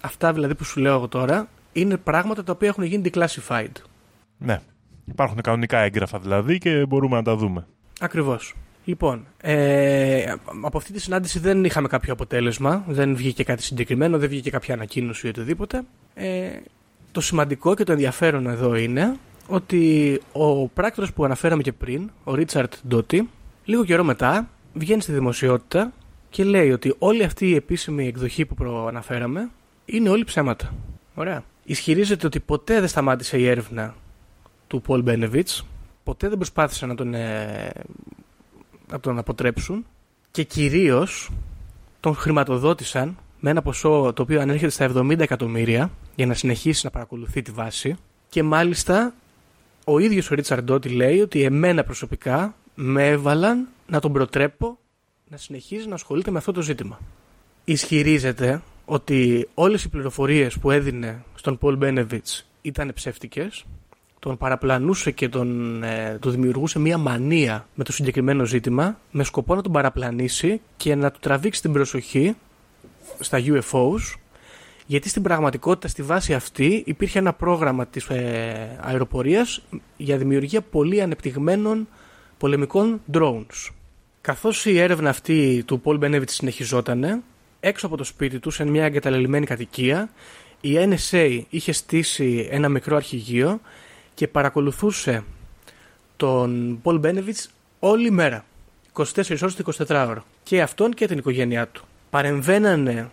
Αυτά δηλαδή που σου λέω εγώ τώρα είναι πράγματα τα οποία έχουν γίνει declassified. Ναι. Υπάρχουν κανονικά έγγραφα δηλαδή και μπορούμε να τα δούμε. Ακριβώς. Λοιπόν, ε, από αυτή τη συνάντηση δεν είχαμε κάποιο αποτέλεσμα, δεν βγήκε κάτι συγκεκριμένο, δεν βγήκε κάποια ανακοίνωση ή οτιδήποτε. Ε, το σημαντικό και το ενδιαφέρον εδώ είναι ότι ο πράκτορας που αναφέραμε και πριν, ο Ρίτσαρτ Ντότι, λίγο καιρό μετά βγαίνει στη δημοσιότητα και λέει ότι όλη αυτή η επίσημη εκδοχή που προαναφέραμε είναι όλη ψέματα. Ωραία. Ισχυρίζεται ότι ποτέ δεν σταμάτησε η έρευνα του Πολ Μπένεβιτς, ποτέ δεν προσπάθησαν να τον, ε, να τον αποτρέψουν και κυρίως τον χρηματοδότησαν με ένα ποσό το οποίο ανέρχεται στα 70 εκατομμύρια για να συνεχίσει να παρακολουθεί τη βάση και μάλιστα ο ίδιος ο Ρίτσαρντ Ντότι λέει ότι εμένα προσωπικά με έβαλαν να τον προτρέπω να συνεχίζει να ασχολείται με αυτό το ζήτημα. Ισχυρίζεται ότι όλες οι πληροφορίες που έδινε στον Πολ Μπένεβιτς ήταν ψεύτικες, τον παραπλανούσε και τον, ε, του δημιουργούσε μια μανία με το συγκεκριμένο ζήτημα με σκοπό να τον παραπλανήσει και να του τραβήξει την προσοχή στα UFOs γιατί στην πραγματικότητα στη βάση αυτή υπήρχε ένα πρόγραμμα της ε, αεροπορίας για δημιουργία πολύ ανεπτυγμένων πολεμικών drones. Καθώς η έρευνα αυτή του Paul Benevit συνεχιζόταν, έξω από το σπίτι του, σε μια εγκαταλελειμμένη κατοικία, η NSA είχε στήσει ένα μικρό αρχηγείο και παρακολουθούσε τον Πολ Μπένεβιτς όλη μέρα. 24 ώρες το 24 ώρα. Και αυτόν και την οικογένειά του. Παρεμβαίνανε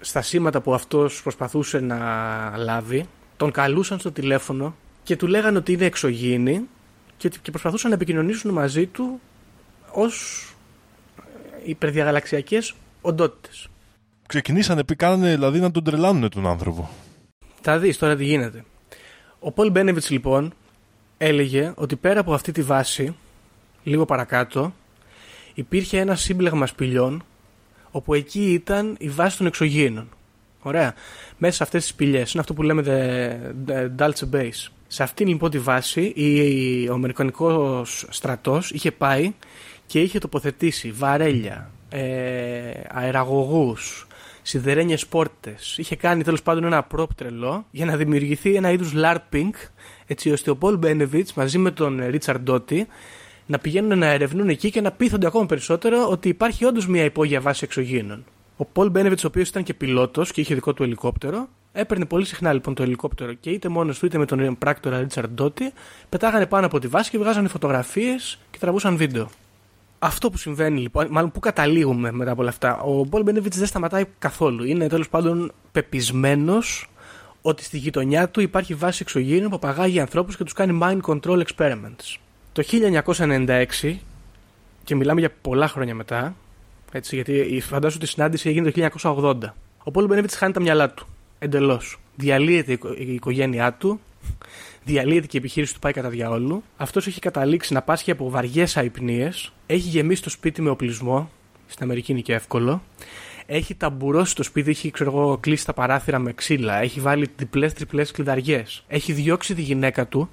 στα σήματα που αυτός προσπαθούσε να λάβει, τον καλούσαν στο τηλέφωνο και του λέγανε ότι είναι εξωγήινοι και, και προσπαθούσαν να επικοινωνήσουν μαζί του ως υπερδιαγαλαξιακές οντότητες. Ξεκινήσανε, κάνανε δηλαδή να τον τρελάνουν τον άνθρωπο. Θα δεις τώρα τι γίνεται. Ο Πολ Μπένεβιτς λοιπόν έλεγε ότι πέρα από αυτή τη βάση, λίγο παρακάτω, υπήρχε ένα σύμπλεγμα σπηλιών όπου εκεί ήταν η βάση των εξωγήινων. Ωραία. Μέσα σε αυτές τις σπηλιές. Είναι αυτό που λέμε the, the Dulce Base. Σε αυτήν λοιπόν τη βάση η, ο Αμερικανικός στρατός είχε πάει και είχε τοποθετήσει βαρέλια, ε, αεραγωγούς, σιδερένιες πόρτες. Είχε κάνει τέλος πάντων ένα πρόπ τρελό για να δημιουργηθεί ένα είδους LARPing έτσι ώστε ο Πολ Μπένεβιτς μαζί με τον Ρίτσαρντ Ντότι να πηγαίνουν να ερευνούν εκεί και να πείθονται ακόμα περισσότερο ότι υπάρχει όντως μια υπόγεια βάση εξωγήινων. Ο Πολ Μπένεβιτ, ο οποίος ήταν και πιλότος και είχε δικό του ελικόπτερο, έπαιρνε πολύ συχνά λοιπόν το ελικόπτερο και είτε μόνος του είτε με τον πράκτορα Ρίτσαρντ Ντότι, πετάγανε πάνω από τη βάση και βγάζανε φωτογραφίες και τραβούσαν βίντεο. Αυτό που συμβαίνει λοιπόν, μάλλον που καταλήγουμε μετά από όλα αυτά, ο Πολ Μπένεβιτ δεν σταματάει καθόλου. Είναι τέλος πάντων πεπισμένος ότι στη γειτονιά του υπάρχει βάση εξωγήινων που απαγάγει ανθρώπους και τους κάνει mind control experiments. Το 1996, και μιλάμε για πολλά χρόνια μετά, έτσι, γιατί φαντάζομαι ότι η συνάντηση έγινε το 1980. Ο Πόλο Μπενέβιτς χάνει τα μυαλά του. Εντελώς. Διαλύεται η οικογένειά του, διαλύεται και η επιχείρηση του πάει κατά διαόλου. Αυτός έχει καταλήξει να πάσχει από βαριές αϊπνίες. Έχει γεμίσει το σπίτι με οπλισμό. Στην Αμερική είναι και εύκολο. Έχει ταμπουρώσει το σπίτι, έχει ξέρω εγώ, κλείσει τα παράθυρα με ξύλα. Έχει βάλει διπλέ-τριπλέ κλειδαριές. Έχει διώξει τη γυναίκα του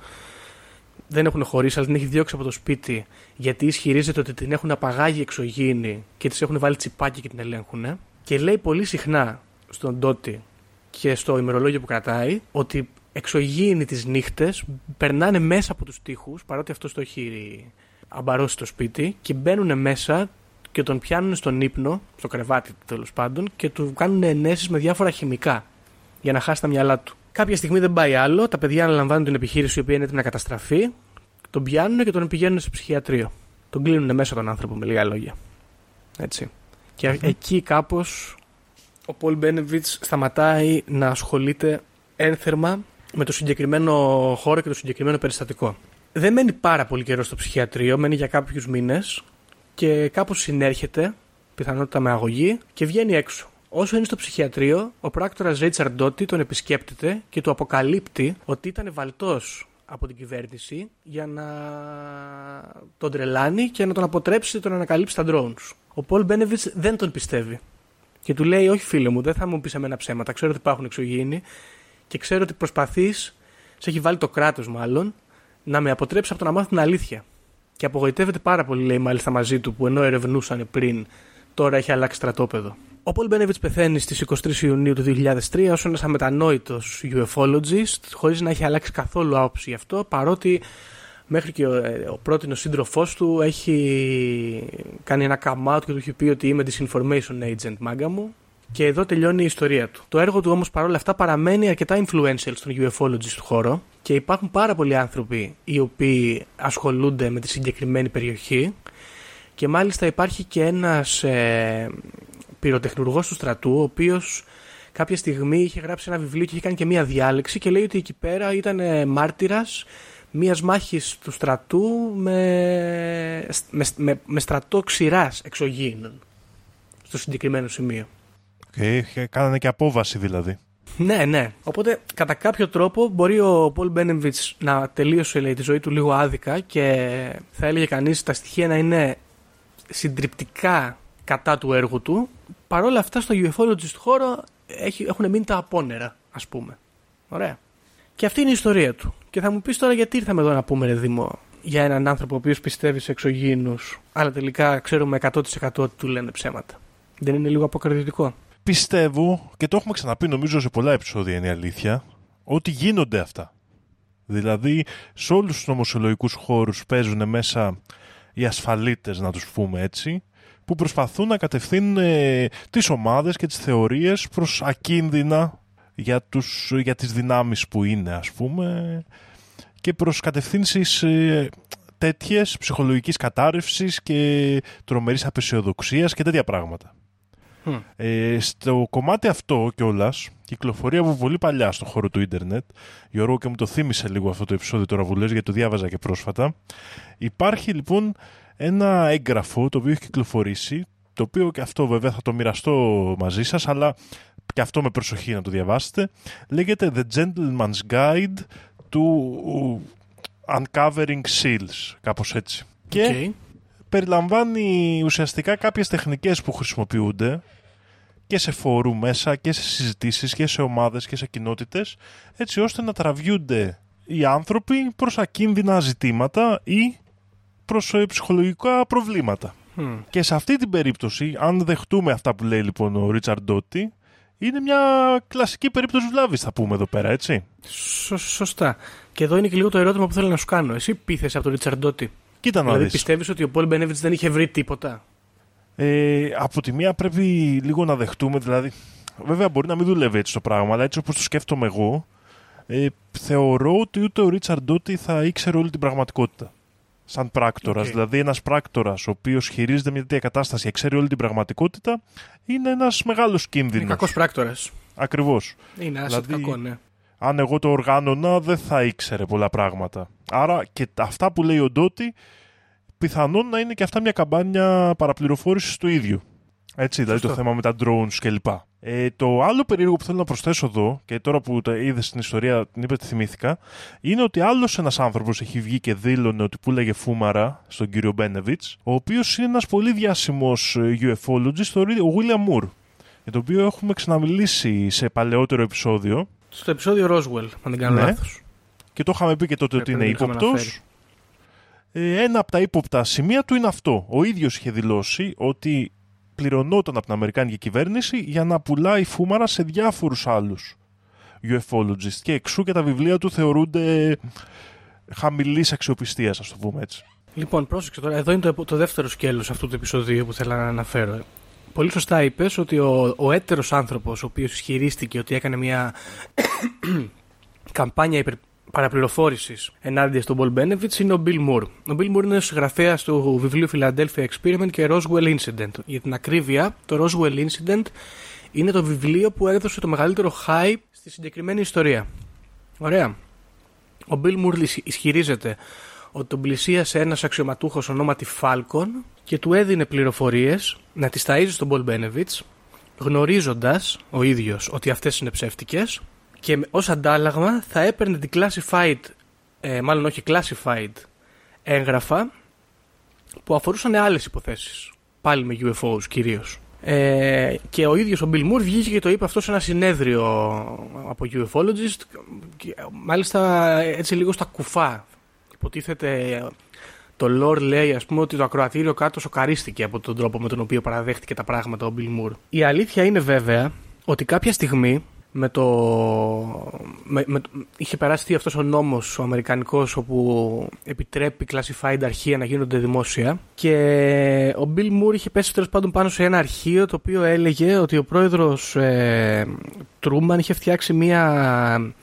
δεν έχουν χωρίσει, αλλά την έχει διώξει από το σπίτι γιατί ισχυρίζεται ότι την έχουν απαγάγει εξωγήινοι και της έχουν βάλει τσιπάκι και την ελέγχουν. Και λέει πολύ συχνά στον Τότι και στο ημερολόγιο που κρατάει ότι εξωγήινοι τις νύχτες περνάνε μέσα από τους τοίχους, παρότι αυτός το έχει αμπαρώσει το σπίτι, και μπαίνουν μέσα και τον πιάνουν στον ύπνο, στο κρεβάτι τέλος πάντων, και του κάνουν ενέσεις με διάφορα χημικά για να χάσει τα μυαλά του. Κάποια στιγμή δεν πάει άλλο. Τα παιδιά αναλαμβάνουν την επιχείρηση η οποία είναι έτοιμη να καταστραφεί. Τον πιάνουν και τον πηγαίνουν σε ψυχιατρίο. Τον κλείνουν μέσα τον άνθρωπο με λίγα λόγια. Έτσι. Και εκεί κάπως ο Πολ Μπένεβιτς σταματάει να ασχολείται ένθερμα με το συγκεκριμένο χώρο και το συγκεκριμένο περιστατικό. Δεν μένει πάρα πολύ καιρό στο ψυχιατρίο, μένει για κάποιους μήνες και κάπως συνέρχεται, πιθανότητα με αγωγή, και βγαίνει έξω. Όσο είναι στο ψυχιατρίο, ο πράκτορας Ρίτσαρντ Ντότι τον επισκέπτεται και του αποκαλύπτει ότι ήταν βαλτός από την κυβέρνηση για να τον τρελάνει και να τον αποτρέψει τον ανακαλύψει τα drones. Ο Πολ Μπένεβιτς δεν τον πιστεύει. Και του λέει: Όχι, φίλε μου, δεν θα μου πεις εμένα ψέματα. Ξέρω ότι υπάρχουν εξωγήινοι και ξέρω ότι προσπαθείς, σε έχει βάλει το κράτος μάλλον, να με αποτρέψεις από το να μάθει την αλήθεια. Και απογοητεύεται πάρα πολύ, λέει μάλιστα μαζί του, που ενώ ερευνούσαν πριν, τώρα έχει αλλάξει στρατόπεδο. Ο Πολ Μπένεβιτς πεθαίνει στις 23 Ιουνίου του 2003 ως ένας αμετανόητος UFOlogist, χωρίς να έχει αλλάξει καθόλου άποψη γι' αυτό, παρότι μέχρι και ο, ε, ο πρότεινο σύντροφός του έχει κάνει ένα come out και του έχει πει ότι είμαι disinformation agent, μάγκα μου. Και εδώ τελειώνει η ιστορία του. Το έργο του όμως παρόλα αυτά παραμένει αρκετά influential στον UFOlogist του χώρο και υπάρχουν πάρα πολλοί άνθρωποι οι οποίοι ασχολούνται με τη συγκεκριμένη περιοχή και μάλιστα υπάρχει και ένας ε, πυροτεχνουργός του στρατού, ο οποίος κάποια στιγμή είχε γράψει ένα βιβλίο και είχε κάνει και μία διάλεξη και λέει ότι εκεί πέρα ήταν ε, μάρτυρας μίας μάχης του στρατού με, με, με, με στρατό ξηράς εξωγήινων στο συγκεκριμένο σημείο. Και okay, κάνανε και απόβαση δηλαδή. Ναι, ναι. Οπότε κατά κάποιο τρόπο μπορεί ο Πολ Μπένεμβιτς να τελείωσε λέει, τη ζωή του λίγο άδικα και θα έλεγε κανείς τα στοιχεία να είναι συντριπτικά κατά του έργου του. Παρ' όλα αυτά στο UFOlogist χώρο έχουν μείνει τα απόνερα, ας πούμε. Ωραία. Και αυτή είναι η ιστορία του. Και θα μου πεις τώρα γιατί ήρθαμε εδώ να πούμε ρε Δήμο για έναν άνθρωπο ο οποίος πιστεύει σε εξωγήινους αλλά τελικά ξέρουμε 100% ότι του λένε ψέματα. Δεν είναι λίγο αποκριτικό. Πιστεύω και το έχουμε ξαναπεί νομίζω σε πολλά επεισόδια είναι η αλήθεια ότι γίνονται αυτά. Δηλαδή σε όλους τους νομοσιολογικούς χώρους παίζουν μέσα οι ασφαλίτες να τους πούμε έτσι που προσπαθούν να κατευθύνουν ε, τις ομάδες και τις θεωρίες προς ακίνδυνα για, τους, για τις δυνάμεις που είναι ας πούμε και προς κατευθύνσεις ε, τέτοιες ψυχολογικής κατάρρευσης και τρομερής απεσιοδοξίας και τέτοια πράγματα. Ε, στο κομμάτι αυτό κιόλας, κυκλοφορεί από πολύ παλιά στον χώρο του ίντερνετ. Γιώργο και μου το θύμισε λίγο αυτό το επεισόδιο τώρα που λες, γιατί το διάβαζα και πρόσφατα. Υπάρχει λοιπόν ένα έγγραφο το οποίο έχει κυκλοφορήσει, το οποίο και αυτό βέβαια θα το μοιραστώ μαζί σας, αλλά και αυτό με προσοχή να το διαβάσετε. Λέγεται The Gentleman's Guide to Uncovering Seals, κάπως έτσι. Και περιλαμβάνει ουσιαστικά κάποιες τεχνικές που χρησιμοποιούνται και σε φόρου μέσα και σε συζητήσεις και σε ομάδες και σε κοινότητες έτσι ώστε να τραβιούνται οι άνθρωποι προς ακίνδυνα ζητήματα ή προς ε, ψυχολογικά προβλήματα. Και σε αυτή την περίπτωση, αν δεχτούμε αυτά που λέει λοιπόν ο Ρίτσαρντ Ντότι, είναι μια κλασική περίπτωση βλάβης, θα πούμε εδώ πέρα, έτσι. σωστά. Και εδώ είναι και λίγο το ερώτημα που θέλω να σου κάνω. Εσύ πείθεσαι από τον Ρίτσαρντ Ντότι; Κοίτα να δηλαδή, δεις. πιστεύεις ότι ο Πολ Μπένεβιτ δεν είχε βρει τίποτα; Ε, από τη μία πρέπει λίγο να δεχτούμε, δηλαδή. Βέβαια μπορεί να μην δουλεύει έτσι το πράγμα, αλλά έτσι όπως το σκέφτομαι εγώ, ε, θεωρώ ότι ούτε ο Ρίτσαρντ Ντότι θα ήξερε όλη την πραγματικότητα. Σαν πράκτορας. Οκ. Δηλαδή, ένας πράκτορας ο οποίος χειρίζεται μια τέτοια κατάσταση και ξέρει όλη την πραγματικότητα, είναι ένας μεγάλος Είναι κίνδυνος. κακός πράκτορας. Ακριβώς. Είναι άσχετο Δηλαδή, κακό, ναι. Αν εγώ το οργάνωνα, δεν θα ήξερε πολλά πράγματα. Άρα και τα- αυτά που λέει ο Ντότι, πιθανόν να είναι και αυτά μια καμπάνια παραπληροφόρησης του ίδιου. Έτσι, δηλαδή το Σωστό. θέμα με τα drones κλπ. Ε, το άλλο περίεργο που θέλω να προσθέσω εδώ, και τώρα που το είδες στην ιστορία, την είπε, τη θυμήθηκα, είναι ότι άλλος ένας άνθρωπος έχει βγει και δήλωνε ότι πουλάγε φούμαρα στον κύριο Μπένεβιτς, ο οποίος είναι ένας πολύ διάσημος UFOlogist, ο William Moore, για το οποίο έχουμε ξαναμιλήσει σε παλαιότερο επεισόδιο. Στο επεισόδιο Roswell, αν δεν κάνω Ναι. λάθος. Και το είχαμε πει και τότε ότι Πρέπει είναι να το είχαμε ύποπτος. αναφέρει. Ε, ένα από τα ύποπτα σημεία του είναι αυτό. Ο ίδιος είχε δηλώσει ότι πληρωνόταν από την Αμερικάνικη κυβέρνηση για να πουλάει φούμαρα σε διάφορους άλλους UFOlogists. Και εξού και τα βιβλία του θεωρούνται χαμηλής αξιοπιστίας, ας το πούμε έτσι. Λοιπόν, πρόσεξε τώρα. Εδώ είναι το, το δεύτερο σκέλος αυτού του επεισοδίου που θέλω να αναφέρω. Πολύ σωστά είπες ότι ο, ο έτερος άνθρωπος ο οποίος ισχυρίστηκε ότι έκανε μια καμπάνια υπερ, παραπληροφόρησης ενάντια στον Paul Benevitz είναι ο Bill Moore. Ο Bill Moore είναι ο συγγραφέας του βιβλίου Philadelphia Experiment και Roswell Incident. Για την ακρίβεια, το Roswell Incident είναι το βιβλίο που έδωσε το μεγαλύτερο hype στη συγκεκριμένη ιστορία. Ωραία. Ο Bill Moore ισχυ- ισχυρίζεται ότι τον πλησίασε ένας αξιωματούχος ονόματι Falcon και του έδινε πληροφορίες να τις ταΐζει στον Paul Benevitz γνωρίζοντας ο ίδιος ότι αυτές είναι ψεύτικες και με- ως αντάλλαγμα θα έπαιρνε την classified, ε, μάλλον όχι classified έγγραφα που αφορούσαν άλλες υποθέσεις. Πάλι με UFOs κυρίως. Ε, και ο ίδιος ο Bill Moore βγήκε και το είπε αυτό σε ένα συνέδριο από UFOlogist και, μάλιστα έτσι λίγο στα κουφά υποτίθεται το lore λέει ας πούμε ότι το ακροατήριο κάτω σοκαρίστηκε από τον τρόπο με τον οποίο παραδέχτηκε τα πράγματα ο Bill Moore. Η αλήθεια είναι βέβαια ότι κάποια στιγμή με το... Με, με, είχε περάσει αυτός ο νόμος ο αμερικανικός όπου επιτρέπει classified αρχεία να γίνονται δημόσια και ο Bill Moore είχε πέσει τέλος πάντων πάνω σε ένα αρχείο το οποίο έλεγε ότι ο πρόεδρος ε, Τρούμαν είχε φτιάξει μια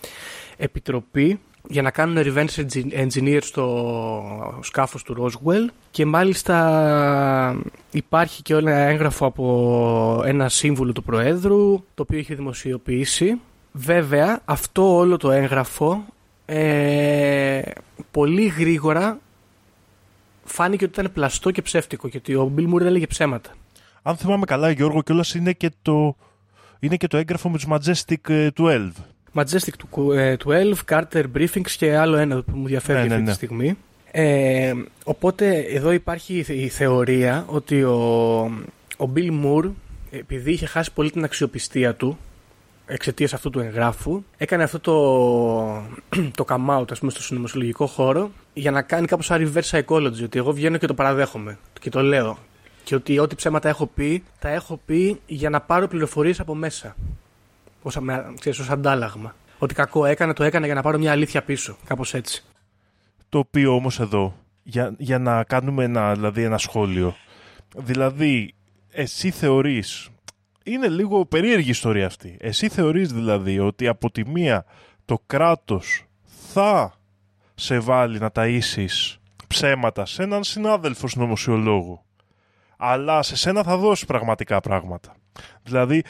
επιτροπή για να κάνουν reverse engi- engineer στο σκάφος του Roswell και μάλιστα υπάρχει και ένα έγγραφο από ένα σύμβουλο του Προέδρου το οποίο είχε δημοσιοποιήσει. Βέβαια αυτό όλο το έγγραφο ε, πολύ γρήγορα φάνηκε ότι ήταν πλαστό και ψεύτικο γιατί ο Bill Moore έλεγε ψέματα. Αν θυμάμαι καλά, Γιώργο, κιόλας είναι και το, είναι και το έγγραφο με τους Majestic ε, 12. Majestic του, ε, 12, Carter Briefings και άλλο ένα που μου διαφεύγει Ναι, ναι, αυτή ναι. τη στιγμή. Ε, οπότε εδώ υπάρχει η, θε- η θεωρία ότι ο, ο Bill Moore επειδή είχε χάσει πολύ την αξιοπιστία του εξαιτίας αυτού του εγγράφου έκανε αυτό το, το come out ας πούμε, στο συνωμοσιολογικό χώρο για να κάνει κάπως σαν reverse psychology ότι εγώ βγαίνω και το παραδέχομαι και το λέω και ότι ό,τι ψέματα έχω πει τα έχω πει για να πάρω πληροφορίες από μέσα ως, με- ξέρεις, ως αντάλλαγμα. Ότι κακό έκανα, το έκανα για να πάρω μια αλήθεια πίσω. Κάπως έτσι. Το οποίο όμως εδώ, για, για να κάνουμε ένα, δηλαδή ένα σχόλιο. Δηλαδή, εσύ θεωρείς, είναι λίγο περίεργη η ιστορία αυτή. Εσύ θεωρείς δηλαδή ότι από τη μία το κράτος θα σε βάλει να ταΐσεις ψέματα σε έναν συνάδελφο συνωμοσιολόγο. Αλλά σε σένα θα δώσει πραγματικά πράγματα. Δηλαδή,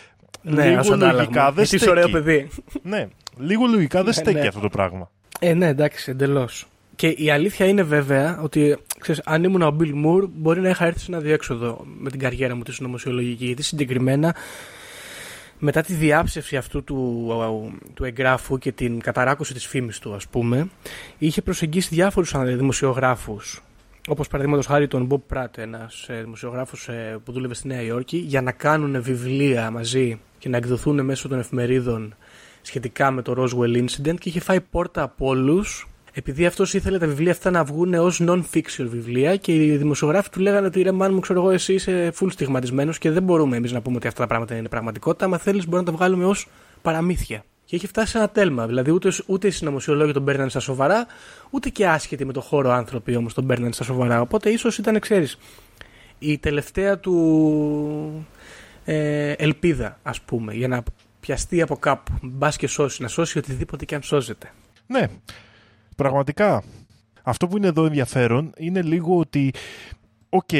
Ναι, λίγο ως αντάλλαγμα. λογικά δεν Γιατί είσαι ωραίο στέκει. παιδί. Ναι, λίγο λογικά δεν Ναι, στέκει ναι. αυτό το πράγμα. Ε, ναι, εντάξει, εντελώς. Και η αλήθεια είναι βέβαια ότι ξέρεις, αν ήμουν ο Bill Moore, μπορεί να είχα έρθει σε ένα διέξοδο με την καριέρα μου της συνωμοσιολογική. Γιατί συγκεκριμένα μετά τη διάψευση αυτού του, του εγγράφου και την καταράκωση της φήμης του, ας πούμε, είχε προσεγγίσει διάφορους α, δημοσιογράφους, όπως παραδείγματος χάρη τον Bob Pratt, ένας ε, δημοσιογράφος ε, που δούλευε στη Νέα Υόρκη, για να κάνουν βιβλία μαζί και να εκδοθούν μέσω των εφημερίδων σχετικά με το Roswell Incident και είχε φάει πόρτα από όλους. Επειδή αυτός ήθελε τα βιβλία αυτά να βγουν ως non-fiction βιβλία και οι δημοσιογράφοι του λέγανε ότι ρε μάν μου, ξέρω εγώ, εσύ είσαι full στιγματισμένος και δεν μπορούμε εμείς να πούμε ότι αυτά τα πράγματα είναι πραγματικότητα. Αν θέλεις, μπορούμε να τα βγάλουμε ως παραμύθια. Και είχε φτάσει σε ένα τέλμα. Δηλαδή, ούτε, ούτε οι συνωμοσιολόγοι τον παίρνανε στα σοβαρά, ούτε και άσχετοι με το χώρο άνθρωποι όμως τον παίρνανε στα σοβαρά. Οπότε ίσως ήταν, ξέρεις, η τελευταία του ε, ελπίδα, ας πούμε, για να πιαστεί από κάπου. Μπας και σώσει, να σώσει οτιδήποτε και αν σώζεται. Ναι, πραγματικά. Αυτό που είναι εδώ ενδιαφέρον είναι λίγο ότι, οκ,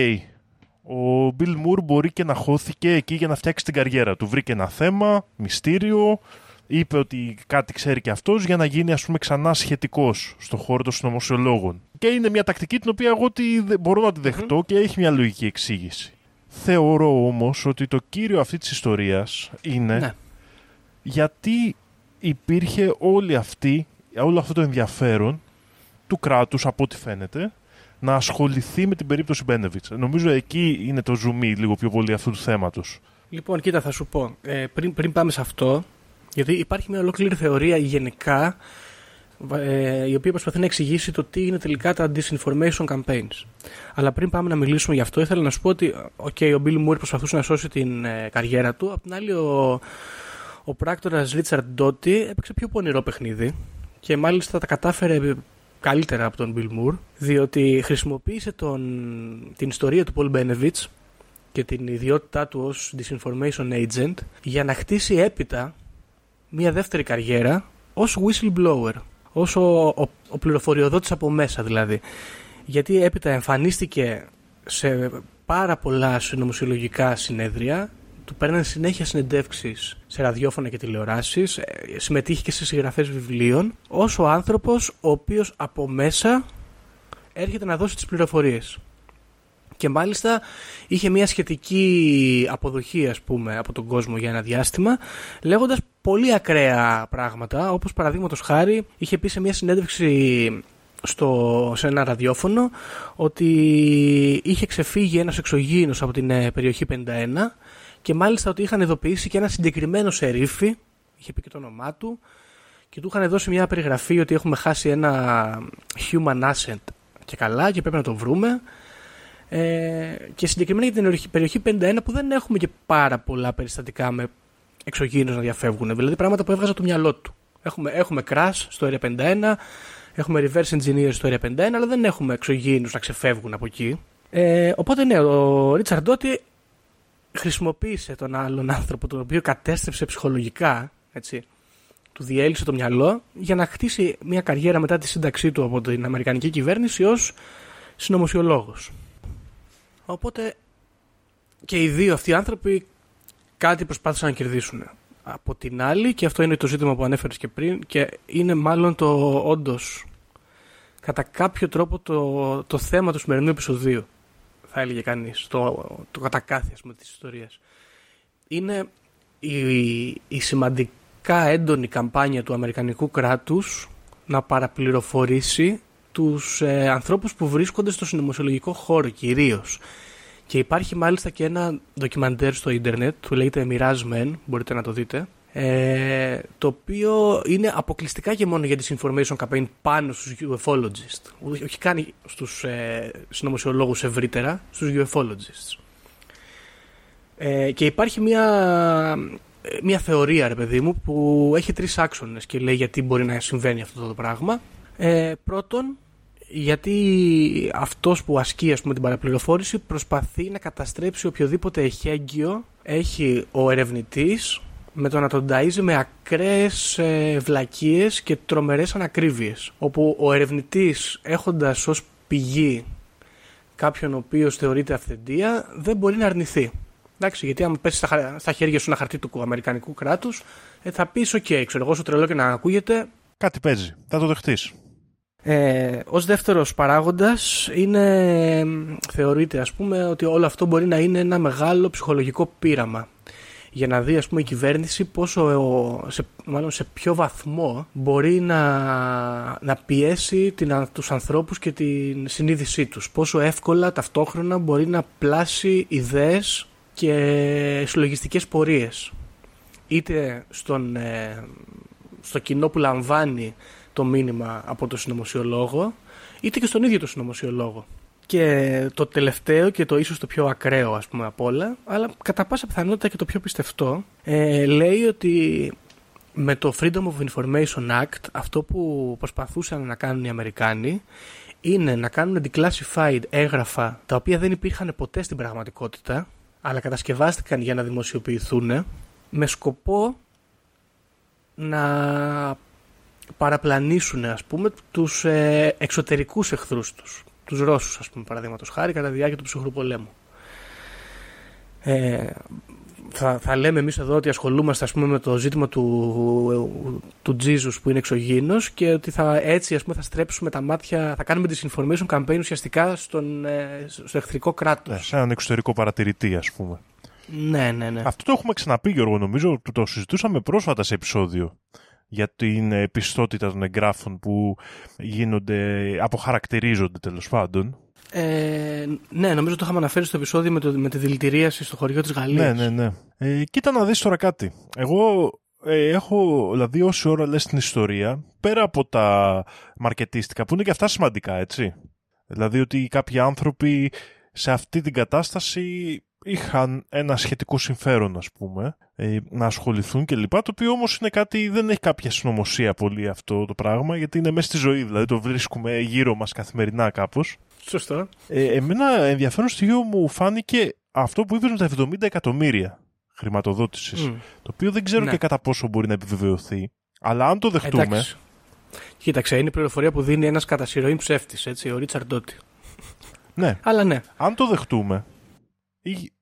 ο Bill Moore μπορεί και να χώθηκε εκεί για να φτιάξει την καριέρα του. Βρήκε ένα θέμα, μυστήριο, είπε ότι κάτι ξέρει και αυτός για να γίνει ας πούμε ξανά σχετικός στον χώρο των συνωμοσιολόγων. Και είναι μια τακτική την οποία εγώ τη, δε- μπορώ να τη δεχτώ και έχει μια λογική εξήγηση. Θεωρώ όμως ότι το κύριο αυτής της ιστορίας είναι Ναι. γιατί υπήρχε όλη αυτή, όλο αυτό το ενδιαφέρον του κράτους από ό,τι φαίνεται να ασχοληθεί με την περίπτωση Μπένεβιτς. Νομίζω εκεί είναι το ζουμί λίγο πιο πολύ αυτού του θέματος. Λοιπόν, κοίτα, θα σου πω. Ε, πριν, πριν πάμε σε αυτό, γιατί υπάρχει μια ολόκληρη θεωρία γενικά ε, η οποία προσπαθεί να εξηγήσει το τι είναι τελικά τα disinformation campaigns. Αλλά πριν πάμε να μιλήσουμε γι' αυτό, ήθελα να σου πω ότι okay, ο Bill Moore προσπαθούσε να σώσει την ε, καριέρα του. Απ' την άλλη, ο, ο πράκτορας Richard Doty έπαιξε πιο πονηρό παιχνίδι και μάλιστα τα κατάφερε καλύτερα από τον Bill Moore, διότι χρησιμοποίησε τον, την ιστορία του Paul Benovitz και την ιδιότητά του ως disinformation agent για να χτίσει έπειτα μια δεύτερη καριέρα ως whistleblower, ως ο, ο, ο πληροφοριοδότης από μέσα δηλαδή. Γιατί έπειτα εμφανίστηκε σε πάρα πολλά συνωμοσιολογικά συνέδρια, του παίρνανε συνέχεια συνεντεύξεις σε ραδιόφωνα και τηλεοράσεις, ε, συμμετείχε και σε συγγραφές βιβλίων, ως ο άνθρωπος ο οποίος από μέσα έρχεται να δώσει τις πληροφορίες. Και μάλιστα είχε μια σχετική αποδοχή ας πούμε από τον κόσμο για ένα διάστημα λέγοντας πολύ ακραία πράγματα όπως παραδείγματος χάρη είχε πει σε μια συνέντευξη στο, σε ένα ραδιόφωνο ότι είχε ξεφύγει ένας εξωγήινος από την ε, περιοχή 51 και μάλιστα ότι είχαν ειδοποιήσει και ένα συγκεκριμένο σερίφη είχε πει και το όνομά του και του είχαν δώσει μια περιγραφή ότι έχουμε χάσει ένα human asset και καλά και πρέπει να το βρούμε. Ε, και συγκεκριμένα για την περιοχή- περιοχή 51 που δεν έχουμε και πάρα πολλά περιστατικά με εξωγήινους να διαφεύγουν. Δηλαδή πράγματα που έβγαζε το μυαλό του. Έχουμε, έχουμε crash στο Area 51, έχουμε reverse engineers στο Area 51, αλλά δεν έχουμε εξωγήινους να ξεφεύγουν από εκεί. Ε, οπότε ναι, ο Ρίτσαρντ Ντότι χρησιμοποίησε τον άλλον άνθρωπο, τον οποίο κατέστρεψε ψυχολογικά, έτσι, του διέλυσε το μυαλό για να χτίσει μια καριέρα μετά τη σύνταξή του από την Αμερικανική κυβέρνηση ως συνωμοσιολόγος. Οπότε και οι δύο αυτοί οι άνθρωποι κάτι προσπάθησαν να κερδίσουν. Από την άλλη, και αυτό είναι το ζήτημα που ανέφερες και πριν, και είναι μάλλον το όντως κατά κάποιο τρόπο το, το θέμα του σημερινού επεισοδίου, θα έλεγε κανείς, το, το κατακάθι ας πούμε, της ιστορίας. Είναι η, η σημαντικά έντονη καμπάνια του Αμερικανικού κράτους να παραπληροφορήσει τους ε, ανθρώπους που βρίσκονται στο συνωμοσιολογικό χώρο κυρίως. Και υπάρχει μάλιστα και ένα ντοκιμαντέρ στο ίντερνετ που λέγεται Mirage Men, μπορείτε να το δείτε, ε, το οποίο είναι αποκλειστικά και μόνο για τις information campaign πάνω στους ufologists. Όχι όχι καν στους ε, συνωμοσιολόγους ευρύτερα, στους ufologists. Ε, και υπάρχει μια, μια θεωρία, ρε παιδί μου, που έχει τρεις άξονες και λέει γιατί μπορεί να συμβαίνει αυτό το πράγμα. Ε, πρώτον, γιατί αυτός που ασκεί ας πούμε, την παραπληροφόρηση προσπαθεί να καταστρέψει οποιοδήποτε εχέγγυο έχει ο ερευνητής με το να τον ταΐζει με ακραίες ε, βλακίες και τρομερές ανακρίβειες. Όπου ο ερευνητής έχοντας ως πηγή κάποιον ο οποίος θεωρείται αυθεντία δεν μπορεί να αρνηθεί. Εντάξει, γιατί αν πέσεις στα, χα- στα χέρια σου ένα χαρτί του Αμερικανικού κράτους ε, θα πεις «ΟΚ, ξέρω εγώ, σου τρελό και να ακούγεται, Κάτι παίζει. Θα το δεχτείς. Ε, ως δεύτερος παράγοντας είναι, θεωρείται ας πούμε ότι όλο αυτό μπορεί να είναι ένα μεγάλο ψυχολογικό πείραμα. Για να δει ας πούμε η κυβέρνηση πόσο, ε, σε, μάλλον σε ποιο βαθμό μπορεί να, να πιέσει την, τους ανθρώπους και την συνείδησή τους. Πόσο εύκολα ταυτόχρονα μπορεί να πλάσει ιδέες και συλλογιστικές πορείες. Είτε στον, ε, στο κοινό που λαμβάνει το μήνυμα από το συνωμοσιολόγο είτε και στον ίδιο το συνωμοσιολόγο. Και το τελευταίο και το ίσως το πιο ακραίο ας πούμε από όλα, αλλά κατά πάσα πιθανότητα και το πιο πιστευτό, ε, λέει ότι με το Freedom of Information Act αυτό που προσπαθούσαν να κάνουν οι Αμερικάνοι είναι να κάνουν declassified έγγραφα τα οποία δεν υπήρχαν ποτέ στην πραγματικότητα αλλά κατασκευάστηκαν για να δημοσιοποιηθούν με σκοπό να παραπλανήσουν ας πούμε τους ε, εξωτερικούς εχθρούς τους τους Ρώσους ας πούμε παραδείγματος χάρη κατά τη διάρκεια του ψυχρού πολέμου ε, θα, θα λέμε εμείς εδώ ότι ασχολούμαστε ας πούμε με το ζήτημα του, του Jesus που είναι εξωγήινος και ότι θα, έτσι ας πούμε θα στρέψουμε τα μάτια θα κάνουμε disinformation campaign ουσιαστικά στον, ε, στο εχθρικό κράτος Ναι, σε έναν εξωτερικό παρατηρητή, ας πούμε. ναι ναι ναι Αυτό το έχουμε ξαναπεί, Γιώργο, νομίζω. Το, το συζητούσαμε πρόσφατα σε επεισόδιο. Για την ε, πιστότητα των εγγράφων που γίνονται, αποχαρακτηρίζονται τέλος πάντων. Ε, ναι, νομίζω το είχαμε αναφέρει στο επεισόδιο με, το, με τη δηλητηρίαση στο χωριό της Ναι, Γαλλίας. ναι, ναι. Ε, κοίτα να δεις τώρα κάτι. Εγώ ε, έχω, δηλαδή όση ώρα λες την ιστορία, πέρα από τα μαρκετίστικα, που είναι και αυτά σημαντικά, έτσι. Δηλαδή ότι κάποιοι άνθρωποι σε αυτή την κατάσταση είχαν ένα σχετικό συμφέρον, ας πούμε, ε, να ασχοληθούν και λοιπά, το οποίο όμως είναι κάτι, δεν έχει κάποια συνωμοσία πολύ αυτό το πράγμα, γιατί είναι μέσα στη ζωή, δηλαδή το βρίσκουμε γύρω μας καθημερινά κάπως. Σωστό. Ε, εμένα ενδιαφέρον στοιχείο μου φάνηκε αυτό που είπες με τα 70 εκατομμύρια χρηματοδότησης, Μμ. το οποίο δεν ξέρω Ναι. και κατά πόσο μπορεί να επιβεβαιωθεί, αλλά αν το δεχτούμε, Εντάξει. Κοίταξε, είναι η πληροφορία που δίνει ένας κατά συρροή ψεύτης, έτσι, ο Ρίτσαρντ Ντότι. ναι, Αλλά ναι. αν το δεχτούμε, ή, ε,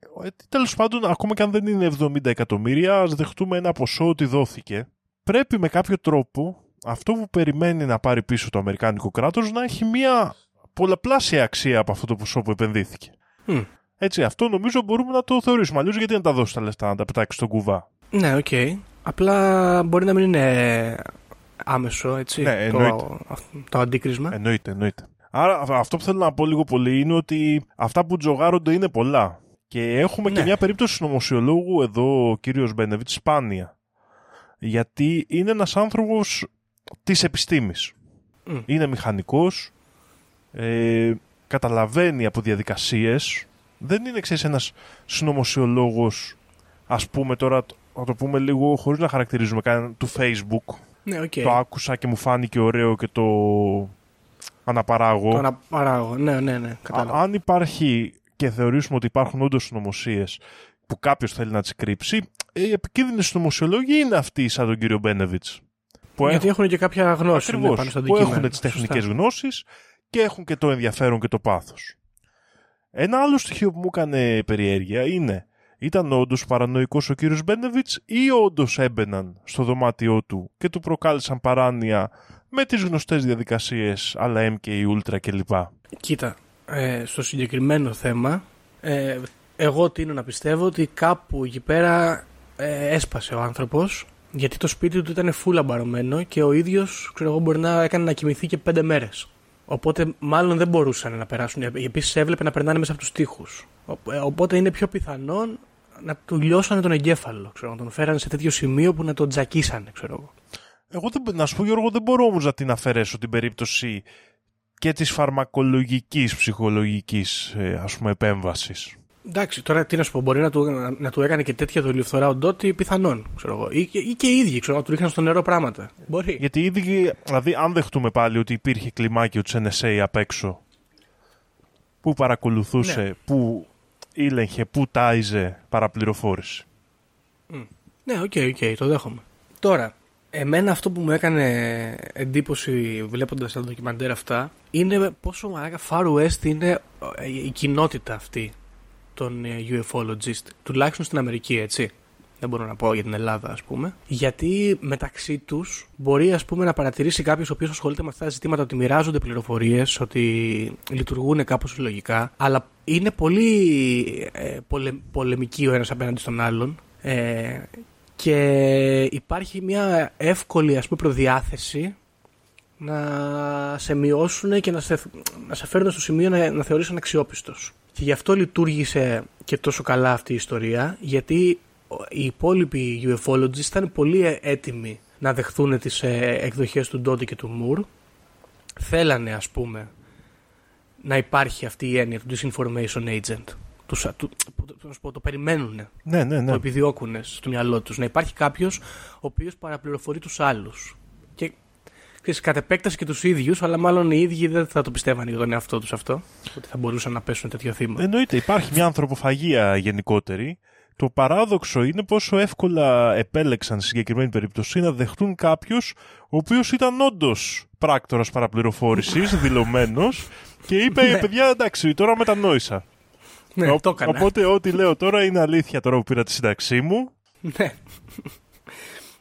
τέλος πάντων, ακόμα και αν δεν είναι 70 εκατομμύρια, ας δεχτούμε ένα ποσό ότι δόθηκε, πρέπει με κάποιο τρόπο αυτό που περιμένει να πάρει πίσω το Αμερικάνικο κράτος να έχει μια πολλαπλάσια αξία από αυτό το ποσό που επενδύθηκε. Μμ. Έτσι, αυτό νομίζω μπορούμε να το θεωρήσουμε. Αλλιώς γιατί να τα δώσει τα λεφτά, να τα πετάξει στον κουβά; Ναι, οκ. Απλά μπορεί να μην είναι άμεσο, έτσι, Ναι, εννοείται. το, το αντίκρισμα. Εννοείται, εννοείται. Άρα α- αυτό που θέλω να πω λίγο πολύ είναι ότι αυτά που τζογάρονται είναι πολλά. Και έχουμε και Ναι. μια περίπτωση συνωμοσιολόγου εδώ, ο κύριος Μπένεβιτς, σπάνια. Γιατί είναι ένας άνθρωπος της επιστήμης. Μμ. Είναι μηχανικός, ε, καταλαβαίνει από διαδικασίες. Δεν είναι, ξέρεις, ένας συνωμοσιολόγος, ας πούμε τώρα, να το πούμε λίγο χωρίς να χαρακτηρίζουμε κανέναν, του Facebook. Ναι, οκ. Το άκουσα και μου φάνηκε ωραίο και το αναπαράγω. Το να παράγω. Ναι, ναι, ναι. Α- Κατάλαβα. αν υπάρχει και θεωρήσουμε ότι υπάρχουν όντως συνωμοσίες που κάποιος θέλει να τις κρύψει, οι επικίνδυνοι συνωμοσιολόγοι είναι αυτοί σαν τον κύριο Μπένεβιτς. Που Γιατί έχουν και κάποια γνώση ναι, Ακριβώς, πάνω στο που αντικείμενο. έχουν τις Σωστά. τεχνικές γνώσεις και έχουν και το ενδιαφέρον και το πάθος. Ένα άλλο στοιχείο που μου έκανε περιέργεια είναι ήταν όντως παρανοϊκός ο κύριος Μπένεβιτς ή όντως έμπαιναν στο δωμάτιό του και του προκάλεσαν παράνοια με τις γνωστές διαδικασίες αλλά MK Ultra κλπ; Κοίτα, ε, στο συγκεκριμένο θέμα, ε, εγώ τίνω να πιστεύω ότι κάπου εκεί πέρα ε, έσπασε ο άνθρωπος γιατί το σπίτι του ήταν φούλα μπαρωμένο και ο ίδιος, ξέρω εγώ, μπορεί να έκανε να κοιμηθεί και πέντε μέρες. Οπότε μάλλον δεν μπορούσαν να περάσουν. Επίσης έβλεπε να περνάνε μέσα από τους τοίχους. Οπότε είναι πιο πιθανόν να του λιώσανε τον εγκέφαλο. Ξέρω, να τον φέρανε σε τέτοιο σημείο που να τον τζακίσανε, ξέρω εγώ. Εγώ δεν, να σου πω Γιώργο δεν μπορώ όμως να την αφαιρέσω την περίπτωση και της φαρμακολογικής ψυχολογικής ε, ας πούμε επέμβασης. Εντάξει, τώρα τι να σου πω, μπορεί να του, να, να του έκανε και τέτοια δολιοφθορά ο Ντότι, πιθανόν. Ξέρω εγώ. Ή, και- ή και οι ίδιοι, ξέρω, να του ρίχναν στο νερό πράγματα. Μπορεί. Γιατί ήδη, δηλαδή, αν δεχτούμε πάλι ότι υπήρχε κλιμάκιο της NSA απ' έξω που παρακολουθούσε, Ναι. που ήλεγχε, πού τάιζε παραπληροφόρηση. Ναι, OK, OK, το δέχομαι. Τώρα, εμένα αυτό που μου έκανε εντύπωση βλέποντας τα ντοκιμαντέρ αυτά είναι πόσο μαλάκα Far West είναι ε, η κοινότητα αυτή των ε, UFOlogist, τουλάχιστον στην Αμερική, έτσι. Δεν μπορώ να πω για την Ελλάδα, ας πούμε. Γιατί μεταξύ τους μπορεί ας πούμε, να παρατηρήσει κάποιος ο οποίος ασχολείται με αυτά τα ζητήματα ότι μοιράζονται πληροφορίες, ότι λειτουργούν κάπως λογικά, αλλά είναι πολύ ε, πολε, πολεμικοί ο ένας απέναντι στον άλλον. Ε, και υπάρχει μια εύκολη ας πούμε, προδιάθεση να σε μειώσουν και να σε, να σε φέρουν στο σημείο να, να θεωρήσουν αξιόπιστος. Και γι' αυτό λειτουργήσε και τόσο καλά αυτή η ιστορία, γιατί οι υπόλοιποι UFOlogists ήταν πολύ έτοιμοι να δεχθούν τις ε, εκδοχές του Ντόντι και του Μουρ. Θέλανε ας πούμε να υπάρχει αυτή η έννοια του disinformation agent. Τους, του, το, το περιμένουν, Ναι, ναι, ναι. το επιδιώκουν στο μυαλό τους. Να υπάρχει κάποιος ο οποίος παραπληροφορεί τους άλλους. Και ξέρεις, κατ' επέκταση και τους ίδιους, αλλά μάλλον οι ίδιοι δεν θα το πιστεύανε για τον εαυτό τους αυτό, ότι θα μπορούσαν να πέσουν τέτοιο θύμα. Εννοείται, υπάρχει μια ανθρωποφαγία γενικότερη. Το παράδοξο είναι πόσο εύκολα επέλεξαν στη συγκεκριμένη περίπτωση να δεχτούν κάποιου ο οποίος ήταν όντως πράκτορας παραπληροφόρησης, δηλωμένος, και είπε: Ναι. Παιδιά, εντάξει, τώρα μετανόησα. Ναι, Ο- το έκανα. Οπότε, ό,τι λέω τώρα είναι αλήθεια τώρα που πήρα τη σύνταξή μου. Ναι.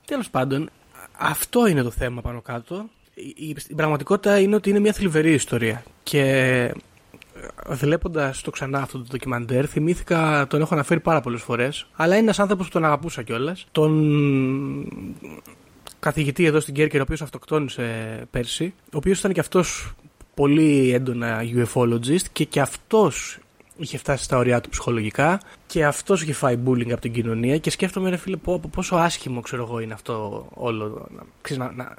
Τέλος πάντων, αυτό είναι το θέμα πάνω κάτω. Η, η, η πραγματικότητα είναι ότι είναι μια θλιβερή ιστορία. Και βλέποντας το ξανά αυτό το ντοκιμαντέρ, θυμήθηκα, τον έχω αναφέρει πάρα πολλές φορές, αλλά είναι ένας άνθρωπος που τον αγαπούσα κιόλας. Τον καθηγητή εδώ στην Κέρκυρα, ο οποίος αυτοκτόνησε πέρσι, ο οποίος ήταν κι αυτός πολύ έντονα UFOlogist και κι αυτός είχε φτάσει στα ωριά του ψυχολογικά και αυτός είχε φάει bullying από την κοινωνία και σκέφτομαι ρε φίλε πω, πω- πόσο άσχημο ξέρω εγώ είναι αυτό όλο να, ξέρεις, να, να,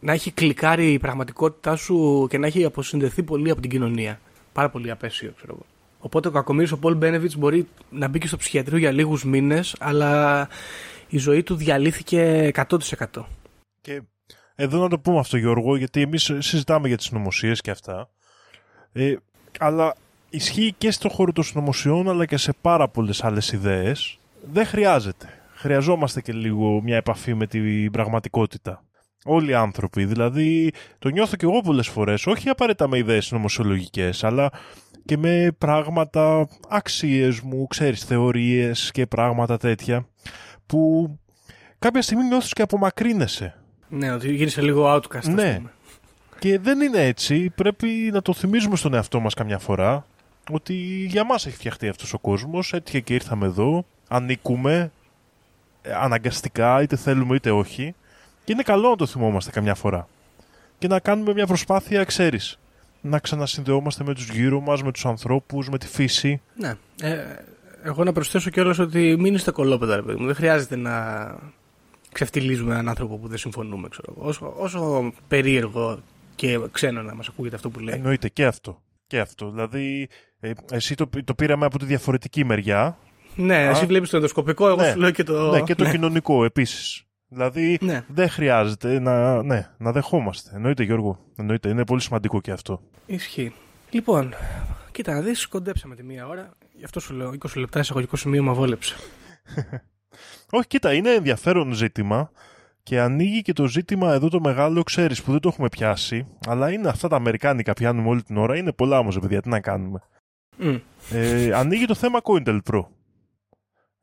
να έχει κλικάρει η πραγματικότητά σου και να έχει αποσυνδεθεί πολύ από την κοινωνία. Πάρα πολύ απέσιο ξέρω εγώ. Οπότε ο κακομύρης ο Πολ Μπένεβιτς μπορεί να μπει και στο ψυχιατρίο για λίγους μήνες αλλά η ζωή του διαλύθηκε 100% Και εδώ να το πούμε αυτό, Γιώργο, γιατί εμείς συζητάμε για τις συνωμοσίε και αυτά. Ε, αλλά ισχύει και στον χώρο των συνωμοσιών, αλλά και σε πάρα πολλές άλλες ιδέες. Δεν χρειάζεται. Χρειαζόμαστε και λίγο μια επαφή με την πραγματικότητα. Όλοι οι άνθρωποι. Δηλαδή, το νιώθω και εγώ πολλές φορές, όχι απαραίτητα με ιδέες συνωμοσιολογικές, αλλά και με πράγματα, αξίες μου, ξέρεις, θεωρίες και πράγματα τέτοια, που κάποια στιγμή νιώθεις και απομακρύνεσαι. ναι ότι γίνεσαι λίγο outcast ας Ναι. πούμε. Και δεν είναι έτσι. Πρέπει να το θυμίζουμε στον εαυτό μας καμιά φορά ότι για μας έχει φτιαχτεί αυτός ο κόσμος. Έτυχε και ήρθαμε εδώ. Ανήκουμε ε, αναγκαστικά, είτε θέλουμε είτε όχι. Και είναι καλό να το θυμόμαστε καμιά φορά. Και να κάνουμε μια προσπάθεια, ξέρεις, να ξανασυνδεόμαστε με τους γύρω μας, με τους ανθρώπους, με τη φύση. Ναι. Ε, εγώ να προσθέσω κιόλας ότι μην είστε κολόπεδα, ρε παιδί μου. Δεν χρειάζεται να ξεφτιλίζουμε έναν άνθρωπο που δεν συμφωνούμε, ξέρω εγώ. Όσο, όσο περίεργο και ξένο να μας ακούγεται αυτό που λέει. Εννοείται και αυτό. Και αυτό. Δηλαδή, ε, εσύ το, το πήραμε από τη διαφορετική μεριά. Ναι, Α. εσύ βλέπεις το ενδοσκοπικό, εγώ Ναι. σου λέω και το... Ναι, και το κοινωνικό επίσης. Δηλαδή, Ναι. δεν χρειάζεται να, ναι, να δεχόμαστε. Εννοείται, Γιώργο. Εννοείται. Είναι πολύ σημαντικό και αυτό. Ισχύει. Λοιπόν, κοίτα να δεις, κοντέψαμε τη μία ώρα. Γι' αυτό σου λέω, 20 λεπτά εισαγωγικό σημείο με βόλεψε. Όχι, κοίτα, είναι ενδιαφέρον ζήτημα και ανοίγει και το ζήτημα εδώ το μεγάλο, ξέρεις, που δεν το έχουμε πιάσει, αλλά είναι αυτά τα αμερικάνικα πιάνουμε όλη την ώρα. Είναι πολλά όμως, παιδιά, τι να κάνουμε. Μμ. Ε, ανοίγει το θέμα COINTELPRO.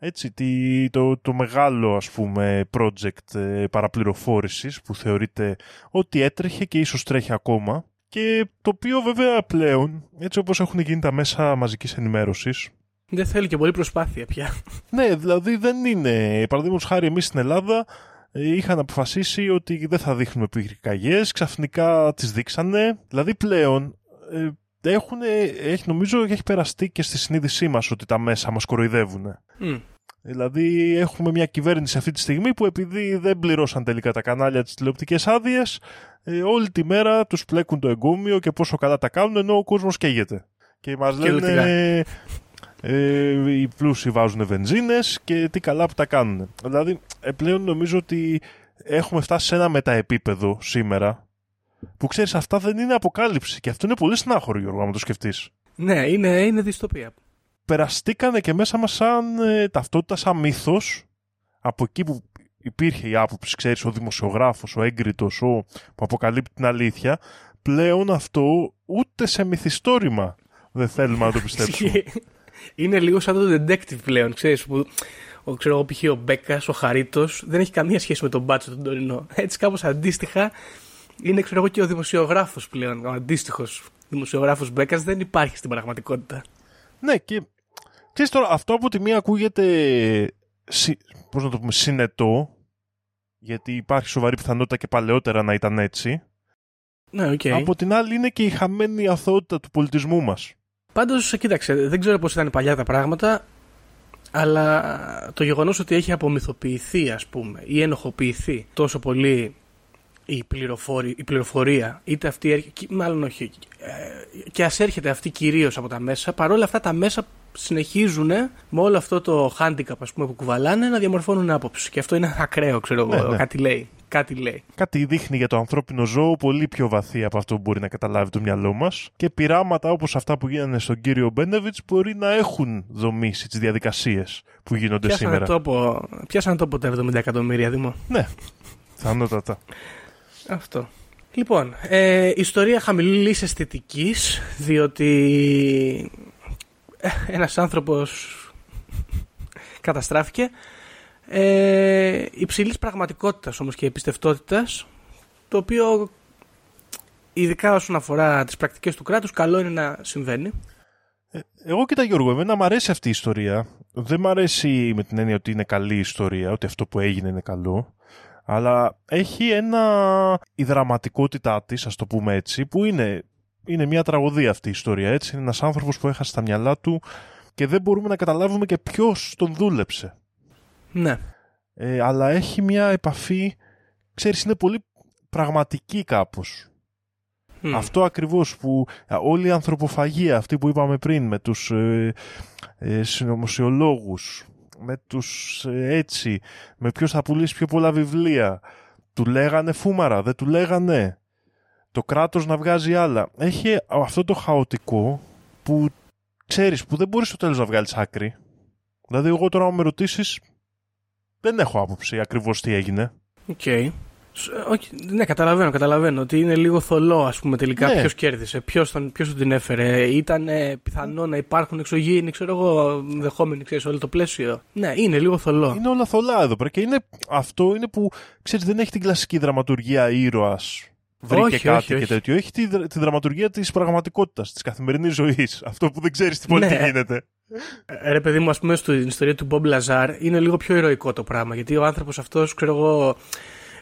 Έτσι, τι- το, το μεγάλο ας πούμε project ε, παραπληροφόρησης που θεωρείται ότι έτρεχε και ίσως τρέχει ακόμα και το οποίο βέβαια πλέον, έτσι όπως έχουν γίνει τα μέσα μαζικής ενημέρωσης, Δεν θέλει και πολύ προσπάθεια πια. ναι, δηλαδή δεν είναι. Παραδείγματος χάρη, εμείς στην Ελλάδα ε, είχαν αποφασίσει ότι δεν θα δείχνουμε πυρκαγιές, ξαφνικά τις δείξανε. Δηλαδή πλέον ε, έχουν, έχει, νομίζω έχει περαστεί και στη συνείδησή μας ότι τα μέσα μας κοροϊδεύουν. Μμ. Δηλαδή έχουμε μια κυβέρνηση αυτή τη στιγμή που επειδή δεν πληρώσαν τελικά τα κανάλια τις τηλεοπτικές άδειες, ε, όλη τη μέρα τους πλέκουν το εγκόμιο και πόσο καλά τα κάνουν ενώ ο κόσμος καίγεται. Και μας Και λένε ε, οι πλούσιοι βάζουν βενζίνες και τι καλά που τα κάνουν. Δηλαδή ε, πλέον νομίζω ότι έχουμε φτάσει σε ένα μεταεπίπεδο σήμερα που ξέρεις αυτά δεν είναι αποκάλυψη και αυτό είναι πολύ στενάχωρο Γιώργο αν το σκεφτείς. Ναι, είναι, είναι δυστοπία. περαστήκανε και μέσα μας σαν ε, ταυτότητα, σαν μύθος, από εκεί που υπήρχε η άποψη, ξέρεις, ο δημοσιογράφος, ο έγκριτος, ο που αποκαλύπτει την αλήθεια, πλέον αυτό ούτε σε μυθιστόρημα δεν θέλουμε να το πιστέψουμε. Είναι λίγο σαν το detective πλέον, ξέρεις, που ο, ξέρω εγώ, π.χ. ο Μπέκας, ο Χαρίτος, δεν έχει καμία σχέση με τον μπάτσο τον τωρινό. Έτσι, κάπως αντίστοιχα, είναι ξέρω εγώ και ο δημοσιογράφος πλέον. Ο αντίστοιχος δημοσιογράφος Μπέκας δεν υπάρχει στην πραγματικότητα. Ναι, και ξέρεις τώρα, αυτό από τη μία ακούγεται πώς να το πούμε, συνετό, γιατί υπάρχει σοβαρή πιθανότητα και παλαιότερα να ήταν έτσι. Ναι, okay. Από την άλλη είναι και η χαμένη αθωότητα του πολιτισμού μας. Πάντως, κοίταξε, δεν ξέρω πώς ήταν παλιά τα πράγματα, αλλά το γεγονός ότι έχει απομυθοποιηθεί, ας πούμε, ή ενοχοποιηθεί τόσο πολύ η, η πληροφορία, είτε αυτή, μάλλον όχι, ε, και ας έρχεται αυτή κυρίως από τα μέσα, παρόλα αυτά τα μέσα συνεχίζουν με όλο αυτό το handicap ας πούμε, που κουβαλάνε να διαμορφώνουν άποψη. Και αυτό είναι ακραίο, ξέρω εγώ. Ναι, ναι. Κάτι λέει. Κάτι λέει. Κάτι δείχνει για το ανθρώπινο ζώο πολύ πιο βαθύ από αυτό που μπορεί να καταλάβει το μυαλό μας. Και πειράματα όπως αυτά που γίνανε στον κύριο Μπένεβιτς μπορεί να έχουν δομήσει τις διαδικασίες που γίνονται πιάσανε σήμερα. Τόπο, πιάσανε τόπο τα 70 εκατομμύρια, Δήμο. Ναι, πιθανότατα. Αυτό. Λοιπόν, ε, ιστορία χαμηλής αισθητικής, διότι ένας άνθρωπος καταστράφηκε. Ε, υψηλής πραγματικότητας όμως και εμπιστευτότητας το οποίο ειδικά όσον αφορά τις πρακτικές του κράτους καλό είναι να συμβαίνει. Ε, εγώ κοίτα Γιώργο, εμένα μου αρέσει αυτή η ιστορία. Δεν μου αρέσει με την έννοια ότι είναι καλή ιστορία ότι αυτό που έγινε είναι καλό αλλά έχει ένα η δραματικότητά της, ας το πούμε έτσι, που είναι είναι μια τραγωδία αυτή η ιστορία, έτσι. Είναι ένας άνθρωπος που έχασε τα μυαλά του και δεν μπορούμε να καταλάβουμε και ποιος τον δούλεψε. Ναι. Ε, αλλά έχει μια επαφή, ξέρεις, είναι πολύ πραγματική κάπως. Αυτό ακριβώς που όλη η ανθρωποφαγία, αυτή που είπαμε πριν, με τους ε, ε, συνωμοσιολόγους, με τους ε, έτσι, με ποιος θα πουλήσει πιο πολλά βιβλία, του λέγανε φούμαρα, δεν του λέγανε το κράτος να βγάζει άλλα. Έχει αυτό το χαοτικό που ξέρεις, που δεν μπορείς στο τέλος να βγάλεις άκρη. Δηλαδή εγώ τώρα να με ρωτήσεις, δεν έχω άποψη ακριβώς τι έγινε. OK. Okay. Ναι, καταλαβαίνω, καταλαβαίνω ότι είναι λίγο θολό, ας πούμε, τελικά ναι. ποιος κέρδισε, ποιος τον, ποιος την έφερε. Ήταν ε, πιθανό να υπάρχουν εξωγήινοι, ξέρω εγώ, δεχόμενοι, ξέρεις, όλο το πλαίσιο. Ναι, είναι λίγο θολό. Είναι όλα θολά εδώ πέρα και είναι, αυτό είναι που, ξέρεις, δεν έχει την κλασική δραματουργία ήρωας βρήκε όχι, κάτι όχι, όχι. και τέτοιο. Έχει τη, τη δραματουργία της πραγματικότητας, της καθημερινής ζωής. Αυτό που δεν ξέρεις τι πολύ ναι. γίνεται. Ε, ρε παιδί μου, ας πούμε, στην ιστορία του Μπομπ Λαζάρ είναι λίγο πιο ηρωικό το πράγμα. Γιατί ο άνθρωπος αυτός, ξέρω εγώ,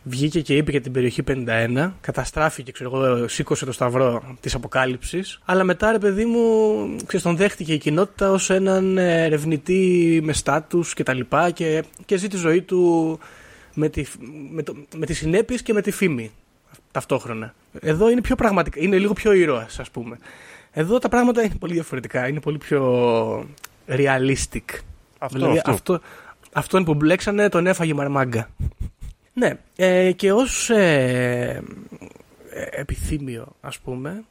βγήκε και είπε για την περιοχή 51, καταστράφηκε, ξέρω εγώ, σήκωσε το σταυρό της αποκάλυψης. Αλλά μετά, ρε παιδί μου, ξέρεις, τον δέχτηκε η κοινότητα ως έναν ερευνητή με στάτους και τα λοιπά και, και ζει τη ζωή του με, τη, με, το, με τις συνέπειες και με τη φήμη ταυτόχρονα. Εδώ είναι πιο πραγματικά, είναι λίγο πιο ήρωας, ας πούμε. Εδώ τα πράγματα είναι πολύ διαφορετικά, είναι πολύ πιο realistic. Αυτό, δηλαδή, αυτό. αυτό. Αυτόν που μπλέξανε τον έφαγε μαρμάγκα. Ναι, ε, και ως ε, ε, επιθύμιο ας πούμε,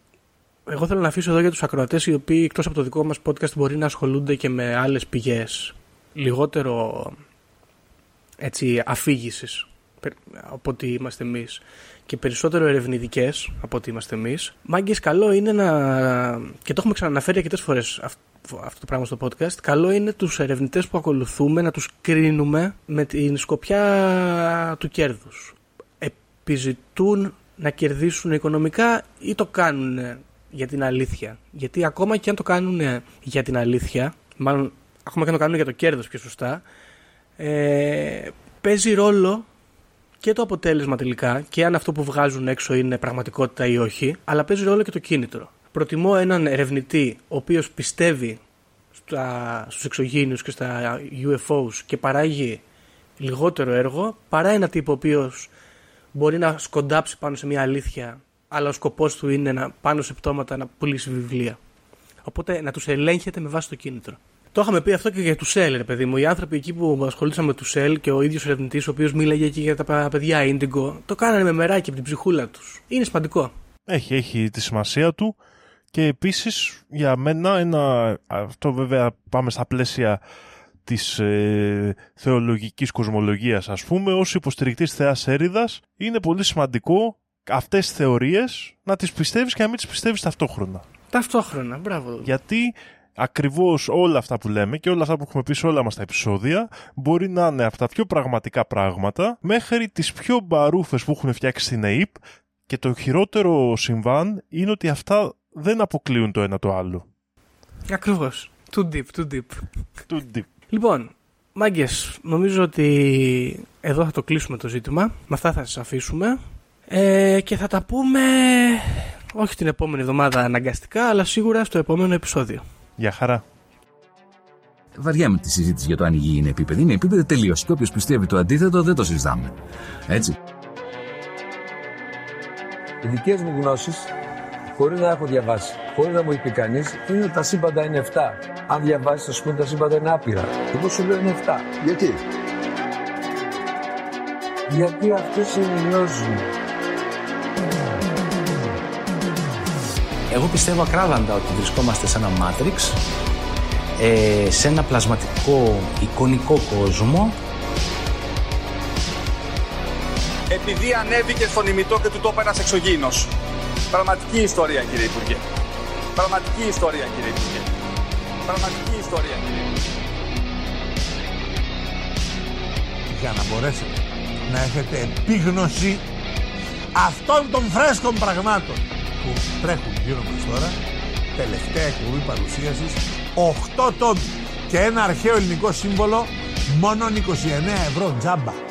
εγώ θέλω να αφήσω εδώ για τους ακροατές οι οποίοι εκτός από το δικό μας podcast μπορεί να ασχολούνται και με άλλες πηγές λιγότερο έτσι αφήγησης από ότι είμαστε εμείς και περισσότερο ερευνητικές από ότι είμαστε εμείς. Μάγκες, καλό είναι να. και το έχουμε ξαναναφέρει αρκετές φορές αυτό το πράγμα στο podcast. Καλό είναι τους ερευνητές που ακολουθούμε να τους κρίνουμε με την σκοπιά του κέρδους. Επιζητούν να κερδίσουν οικονομικά ή το κάνουν για την αλήθεια; Γιατί ακόμα και αν το κάνουν για την αλήθεια, μάλλον ακόμα και αν το κάνουν για το κέρδος πιο σωστά, ε, παίζει ρόλο και το αποτέλεσμα τελικά και αν αυτό που βγάζουν έξω είναι πραγματικότητα ή όχι, αλλά παίζει ρόλο και το κίνητρο. Προτιμώ έναν ερευνητή ο οποίος πιστεύει στα, στους εξωγήινους και στα UFOs και παράγει λιγότερο έργο παρά ένα τύπο ο οποίος μπορεί να σκοντάψει πάνω σε μια αλήθεια αλλά ο σκοπός του είναι να, πάνω σε πτώματα να πουλήσει βιβλία. Οπότε να τους ελέγχεται με βάση το κίνητρο. Το είχαμε πει αυτό και για του ΣΕΛ, ρε παιδί μου. Οι άνθρωποι εκεί που ασχολήθηκαν με του ΣΕΛ και ο ίδιος ερευνητής, ο οποίος μίλαγε εκεί για τα παιδιά Ίντιγκο, το κάνανε με μεράκι από την ψυχούλα τους. Είναι σημαντικό. Έχει, έχει τη σημασία του Και επίσης για μένα ένα, αυτό βέβαια πάμε στα πλαίσια της ε, θεολογικής κοσμολογίας ας πούμε, ως υποστηρικτής θεάς έριδας είναι πολύ σημαντικό αυτές τις θεωρίες να τις πιστεύεις και να μην τις πιστεύεις ταυτόχρονα. Ταυτόχρονα, μπράβο. Γιατί ακριβώς όλα αυτά που λέμε και όλα αυτά που έχουμε πει σε όλα μας τα επεισόδια μπορεί να είναι από τα πιο πραγματικά πράγματα μέχρι τις πιο μπαρούφες που έχουν φτιάξει στην ΑΕΠ και το χειρότερο συμβάν είναι ότι αυτά δεν αποκλείουν το ένα το άλλο. Ακριβώς. Too deep, too deep. Too deep. Λοιπόν, μάγκες, νομίζω ότι εδώ θα το κλείσουμε το ζήτημα. Με αυτά θα σας αφήσουμε. Ε, και θα τα πούμε όχι την επόμενη εβδομάδα αναγκαστικά, αλλά σίγουρα στο επόμενο επεισόδιο. Γεια χαρά. Βαριά τη συζήτηση για το αν η γη είναι επίπεδη. Είναι επίπεδη τελείως. Και όποιος πιστεύει το αντίθετο δεν το συζητάμε. Έτσι. Οι δικές μου γνώσεις, χωρίς να έχω διαβάσει, χωρίς να μου είπε κανείς, είναι ότι τα σύμπαντα είναι 7. Αν διαβάσεις, θα σου πούνε τα σύμπαντα είναι άπειρα. Εγώ σου λέω είναι 7. Γιατί; Γιατί αυτοί συνειδητοποιούν. Εγώ πιστεύω ακράδαντα ότι βρισκόμαστε σε ένα Matrix, ε, σε ένα πλασματικό εικονικό κόσμο επειδή ανέβηκε στον ημιτό και του τόπου ένας εξωγήινος. Πραγματική ιστορία κύριε Υπουργέ. Πραγματική ιστορία κύριε Υπουργέ. Πραγματική ιστορία κύριε Υπουργέ. Για να μπορέσετε να έχετε επίγνωση αυτών των φρέσκων πραγμάτων που τρέχουν γύρω μας τώρα. Τελευταία εκπομπή παρουσίασης. 8 τόμοι και ένα αρχαίο ελληνικό σύμβολο. Μόνο 29 ευρώ τζάμπα